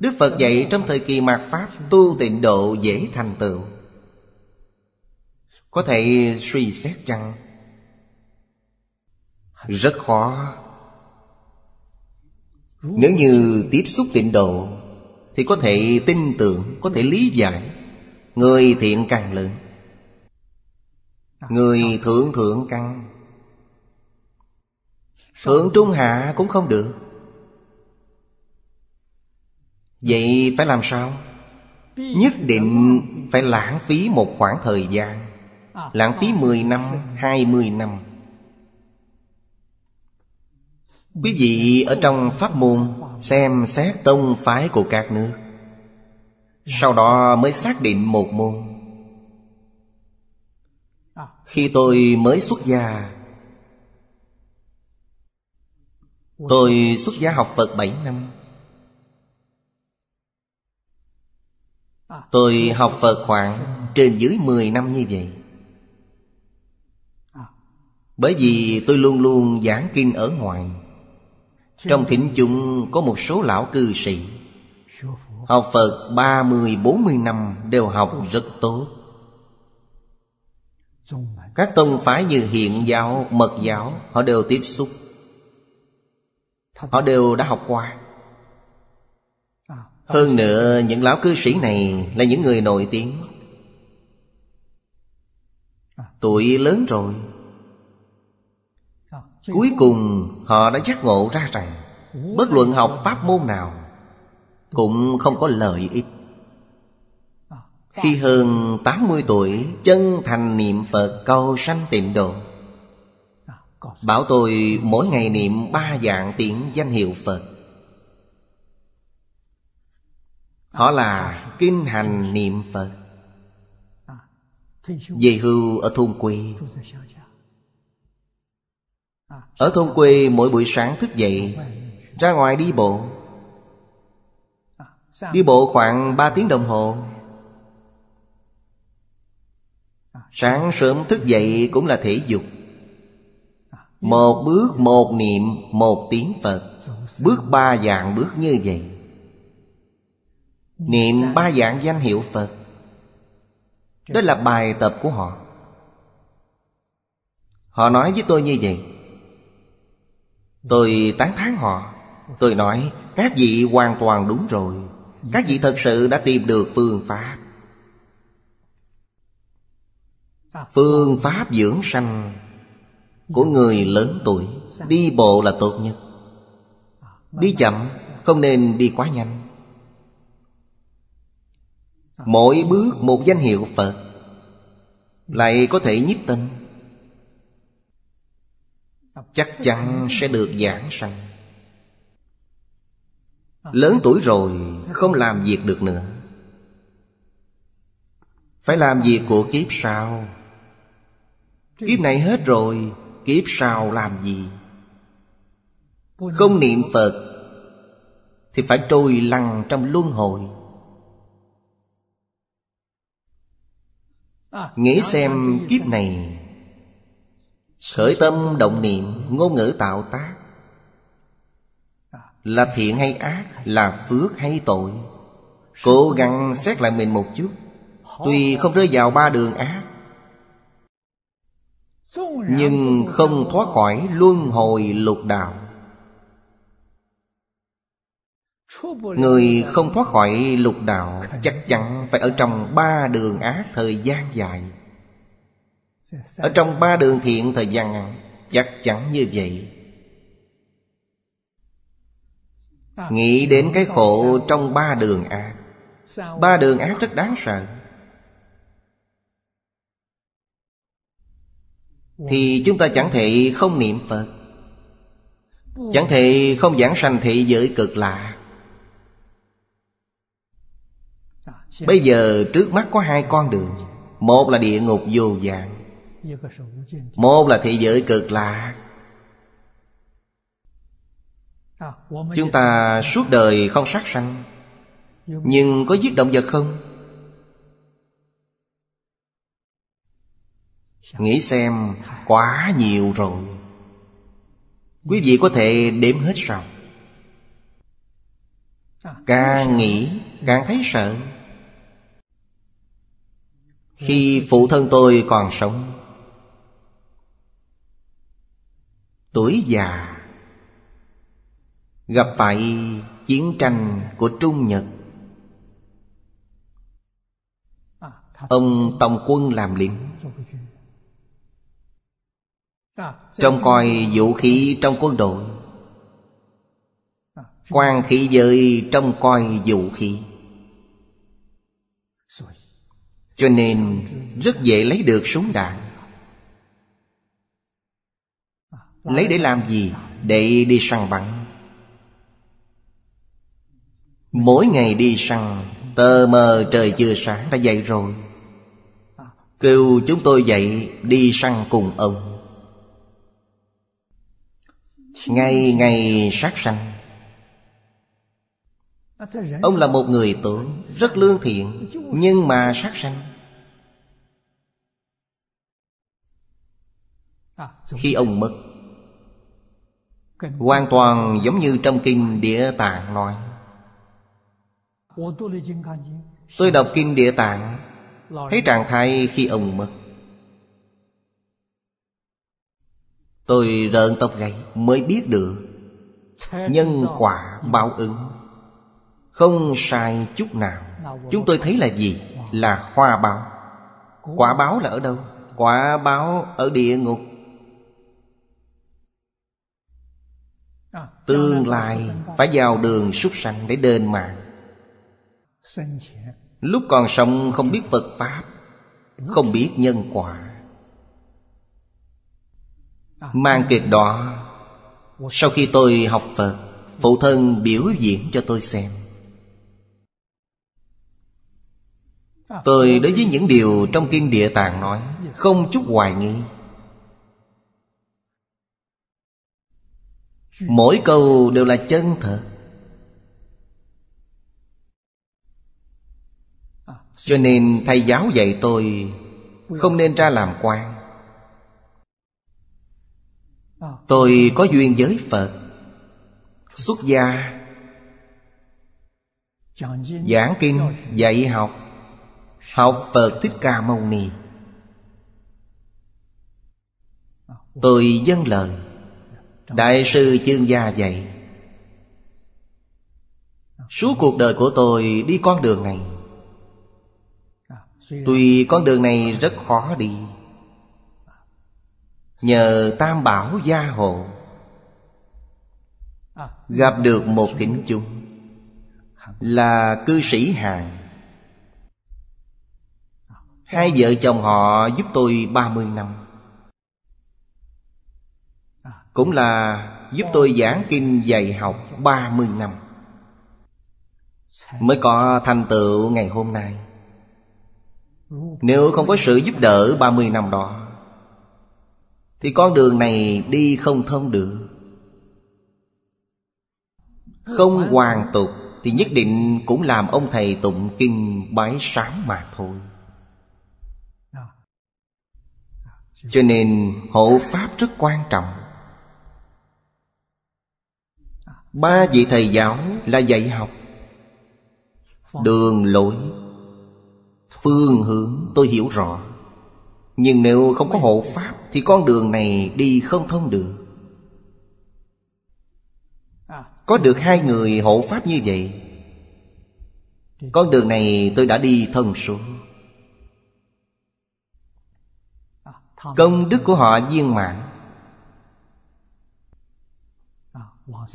Đức Phật dạy trong thời kỳ mạt Pháp, Tu tịnh độ dễ thành tựu. Có thể suy xét chăng Rất khó. Nếu như tiếp xúc tịnh độ, Thì có thể tin tưởng, Có thể lý giải. Người thiện càng lớn, Người thượng thượng căn Thượng trung hạ cũng không được. Vậy phải làm sao? Nhất định phải lãng phí một khoảng thời gian. Lãng phí 10 năm, 20 năm. Quý vị ở trong pháp môn Xem xét tông phái của các nước. Sau đó mới xác định một môn. Khi tôi mới xuất gia Tôi xuất gia học Phật 7 năm. Tôi học Phật khoảng trên dưới 10 năm như vậy bởi vì tôi luôn luôn giảng kinh ở ngoài. Trong thỉnh chúng có một số lão cư sĩ. Học Phật 30-40 năm đều học rất tốt. Các tông phái như hiện giáo, mật giáo Họ đều tiếp xúc. Họ đều đã học qua. Hơn nữa những lão cư sĩ này Là những người nổi tiếng. Tuổi lớn rồi Cuối cùng họ đã giác ngộ ra rằng Bất luận học pháp môn nào Cũng không có lợi ích. Khi hơn 80 tuổi Chân thành niệm Phật cầu sanh tịnh độ. Bảo tôi mỗi ngày niệm ba dạng tiếng danh hiệu Phật. Họ là kinh hành niệm Phật. Về hưu ở thôn quê ở thôn quê, mỗi buổi sáng thức dậy, Ra ngoài đi bộ. Đi bộ khoảng ba tiếng đồng hồ. Sáng sớm thức dậy cũng là thể dục. Một bước, một niệm, một tiếng Phật. Bước ba dạng bước như vậy. Niệm ba dạng danh hiệu Phật. Đó là bài tập của họ. Họ nói với tôi như vậy. Tôi tán thán họ. Tôi nói, Các vị hoàn toàn đúng rồi. Các vị thật sự đã tìm được phương pháp. Phương pháp dưỡng sanh Của người lớn tuổi Đi bộ là tốt nhất. Đi chậm, Không nên đi quá nhanh. Mỗi bước một danh hiệu Phật Lại có thể nhiếp tình Chắc chắn sẽ được giảng sanh. Lớn tuổi rồi, Không làm việc được nữa. Phải làm việc của kiếp sau. Kiếp này hết rồi, Kiếp sau làm gì? Không niệm Phật, Thì phải trôi lăn trong luân hồi. Nghĩ xem kiếp này Khởi tâm động niệm, Ngôn ngữ tạo tác. Là thiện hay ác, Là phước hay tội, Cố gắng xét lại mình một chút. Tuy không rơi vào ba đường ác, Nhưng không thoát khỏi luân hồi lục đạo. Người không thoát khỏi lục đạo Chắc chắn phải ở trong ba đường ác thời gian dài. Ở trong ba đường thiện thời gian ngắn Chắc chắn như vậy. Nghĩ đến cái khổ trong ba đường ác. Ba đường ác rất đáng sợ. Thì chúng ta chẳng thể không niệm Phật. Chẳng thể không giảng sanh thị giới cực lạ. Bây giờ trước mắt có hai con đường. Một là địa ngục vô dạng một là thế giới cực lạc. Chúng ta suốt đời không sát sanh, Nhưng có giết động vật không? Nghĩ xem, quá nhiều rồi. Quý vị có thể đếm hết sao? Càng nghĩ, càng thấy sợ. Khi phụ thân tôi còn sống Tuổi già. Gặp phải chiến tranh của Trung Nhật. Ông Tòng Quân làm lính. Trông coi vũ khí trong quân đội. Quan khí giới trông coi vũ khí. Cho nên rất dễ lấy được súng đạn. Lấy để làm gì? Để đi săn bắn. Mỗi ngày đi săn, Tờ mờ trời chưa sáng, đã dậy rồi. Kêu chúng tôi dậy, đi săn cùng ông. Ngày ngày sát sanh. Ông là một người tốt, Rất lương thiện, Nhưng mà sát sanh. Khi ông mất Hoàn toàn giống như trong kinh Địa Tạng nói. Tôi đọc kinh Địa Tạng, Thấy trạng thái khi ông mất. Tôi rợn tóc gáy mới biết được Nhân quả báo ứng. Không sai chút nào. Chúng tôi thấy là gì? Là hoa báo. Quả báo là ở đâu? Quả báo ở địa ngục. Tương lai phải vào đường súc sanh để đền mạng. Lúc còn sống không biết Phật Pháp Không biết nhân quả. Mang kịch đó Sau khi tôi học Phật Phụ thân biểu diễn cho tôi xem. Tôi đối với những điều trong Kinh Địa Tạng nói Không chút hoài nghi Mỗi câu đều là chân thật. Cho nên thầy giáo dạy tôi Không nên ra làm quan. Tôi có duyên với Phật, Xuất gia, Giảng kinh, dạy học Học Phật Thích Ca Mâu Ni. Tôi dâng lời. Đại sư chương gia dạy, Suốt cuộc đời của tôi đi con đường này. Tuy con đường này rất khó đi, Nhờ tam bảo gia hộ Gặp được một kính chung, Là cư sĩ hàng. Hai vợ chồng họ giúp tôi 30 năm. Cũng là giúp tôi giảng kinh dạy học 30 năm. Mới có thành tựu ngày hôm nay. Nếu không có sự giúp đỡ 30 năm đó, Thì con đường này đi không thông được. Không hoàn tục Thì nhất định cũng làm ông thầy tụng kinh bái sám mà thôi. Cho nên hộ pháp rất quan trọng. Ba vị thầy giáo là dạy học. Đường lối, Phương hướng tôi hiểu rõ. Nhưng nếu không có hộ pháp Thì con đường này đi không thông được. Có được hai người hộ pháp như vậy, Con đường này tôi đã đi thông suốt. Công đức của họ viên mãn.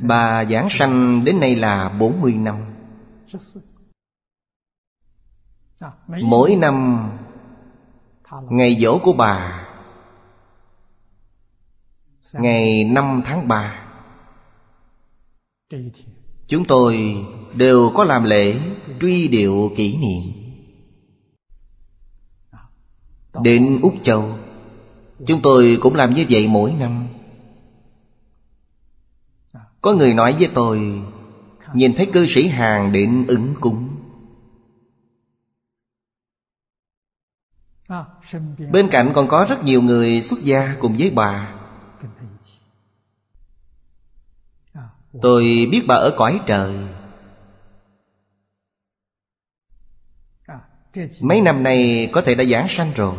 Bà giảng sanh đến nay là 40 năm. Mỗi năm, Ngày dỗ của bà, Ngày 5 tháng 3 Chúng tôi đều có làm lễ truy điệu kỷ niệm. Đến Úc Châu, Chúng tôi cũng làm như vậy mỗi năm. Có người nói với tôi, Nhìn thấy cư sĩ hàng đến ứng cúng. Bên cạnh còn có rất nhiều người xuất gia cùng với bà. Tôi biết bà ở cõi trời. Mấy năm nay có thể đã giảng sanh rồi.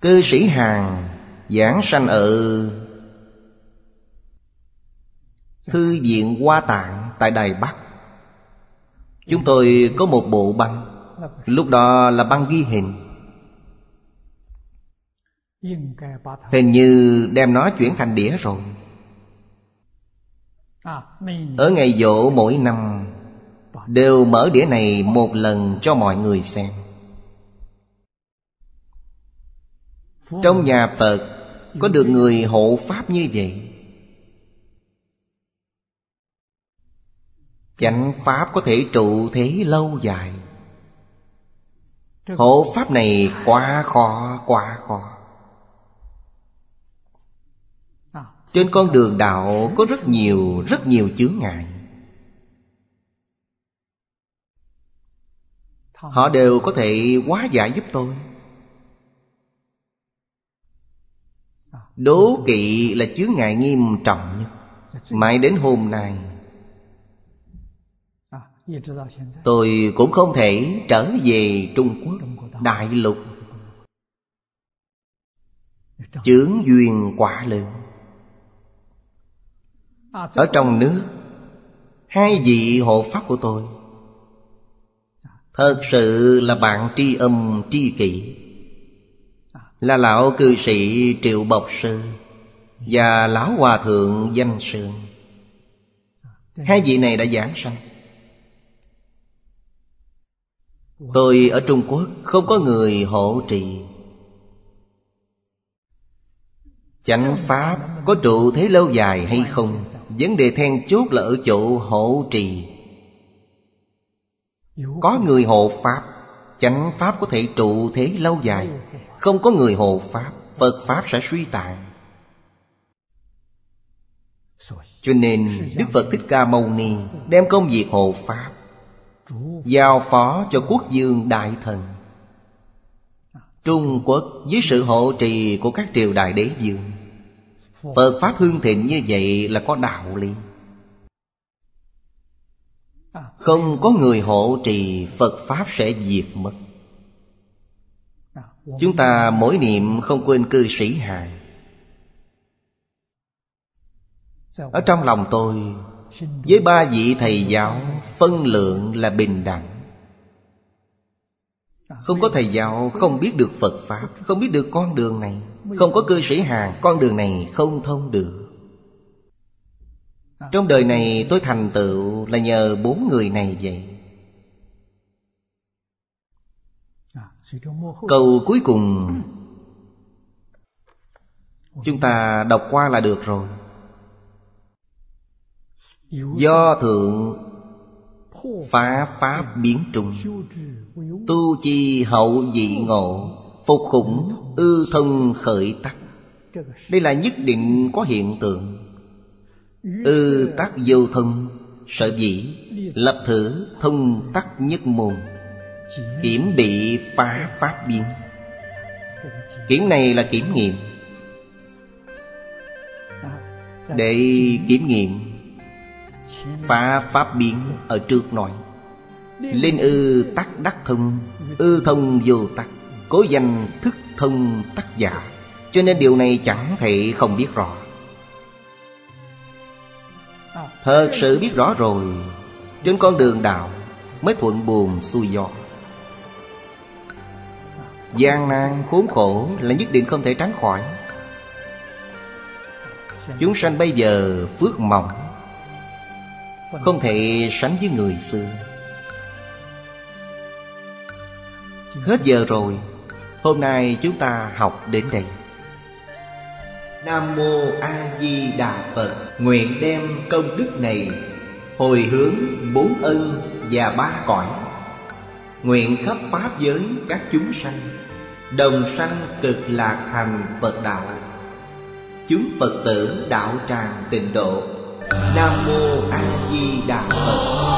Cư sĩ Hàn giảng sanh ở Thư viện Hoa Tạng tại Đài Bắc. Chúng tôi có một bộ băng, Lúc đó là băng ghi hình. Hình như đem nó chuyển thành đĩa rồi. Ở ngày dỗ mỗi năm, Đều mở đĩa này một lần cho mọi người xem. Trong nhà Phật, Có được người hộ Pháp như vậy? Chánh Pháp có thể trụ thế lâu dài. Hộ Pháp này quá khó, quá khó. Trên con đường đạo có rất nhiều, rất nhiều chướng ngại. Họ đều có thể hóa giải giúp tôi. Đố kỵ là chướng ngại nghiêm trọng nhất. Mãi đến hôm nay Tôi cũng không thể trở về Trung Quốc Đại lục. Chướng duyên quả lớn. Ở trong nước Hai vị hộ pháp của tôi Thật sự là bạn tri âm tri kỷ. Là lão cư sĩ Triệu Bộc Sư Và lão hòa thượng Danh Sương Hai vị này đã giảng sanh Tôi ở Trung Quốc không có người hộ trì. Chánh Pháp có trụ thế lâu dài hay không? Vấn đề then chốt là ở chỗ hộ trì. Có người hộ Pháp, Chánh Pháp có thể trụ thế lâu dài. Không có người hộ Pháp, Phật Pháp sẽ suy tàn. Cho nên Đức Phật Thích Ca Mâu Ni Đem công việc hộ Pháp Giao phó cho quốc dương đại thần. Trung Quốc dưới sự hộ trì của các triều đại đế dương Phật Pháp hương thịnh như vậy là có đạo lý. Không có người hộ trì, Phật Pháp sẽ diệt mất. Chúng ta mỗi niệm không quên cư sĩ hài. Ở trong lòng tôi với ba vị thầy giáo, phân lượng là bình đẳng. Không có thầy giáo Không biết được Phật Pháp, Không biết được con đường này. Không có cư sĩ hàng, Con đường này không thông được. Trong đời này tôi thành tựu Là nhờ bốn người này vậy. Câu cuối cùng, Chúng ta đọc qua là được rồi. Do thượng phá pháp biến trùng Tu chi hậu dị ngộ Phục khủng ư thân khởi tắc. Đây là nhất định có hiện tượng. Ư tắc vô thân Sở dĩ Lập thử thông tắc nhất môn Kiểm bị phá pháp biến. Kiểm này là kiểm nghiệm. Để kiểm nghiệm Phá pháp biến ở trước nói Lên ư tắc đắc thông, Ư thông vô tắc. Cố danh thức thông tắc giả. Cho nên điều này chẳng thể không biết rõ. Thật sự biết rõ rồi, Trên con đường đạo Mới thuận buồm xuôi gió. Gian nan khốn khổ là nhất định không thể tránh khỏi. Chúng sanh bây giờ phước mỏng không thể sánh với người xưa. Hết giờ rồi, hôm nay chúng ta học đến đây. Nam mô a di đà phật, nguyện đem công đức này hồi hướng bốn ân và ba cõi. Nguyện khắp Pháp giới các chúng sanh, Đồng sanh cực lạc thành Phật đạo. Chúng Phật tử đạo tràng tịnh độ nam mô a di đà phật.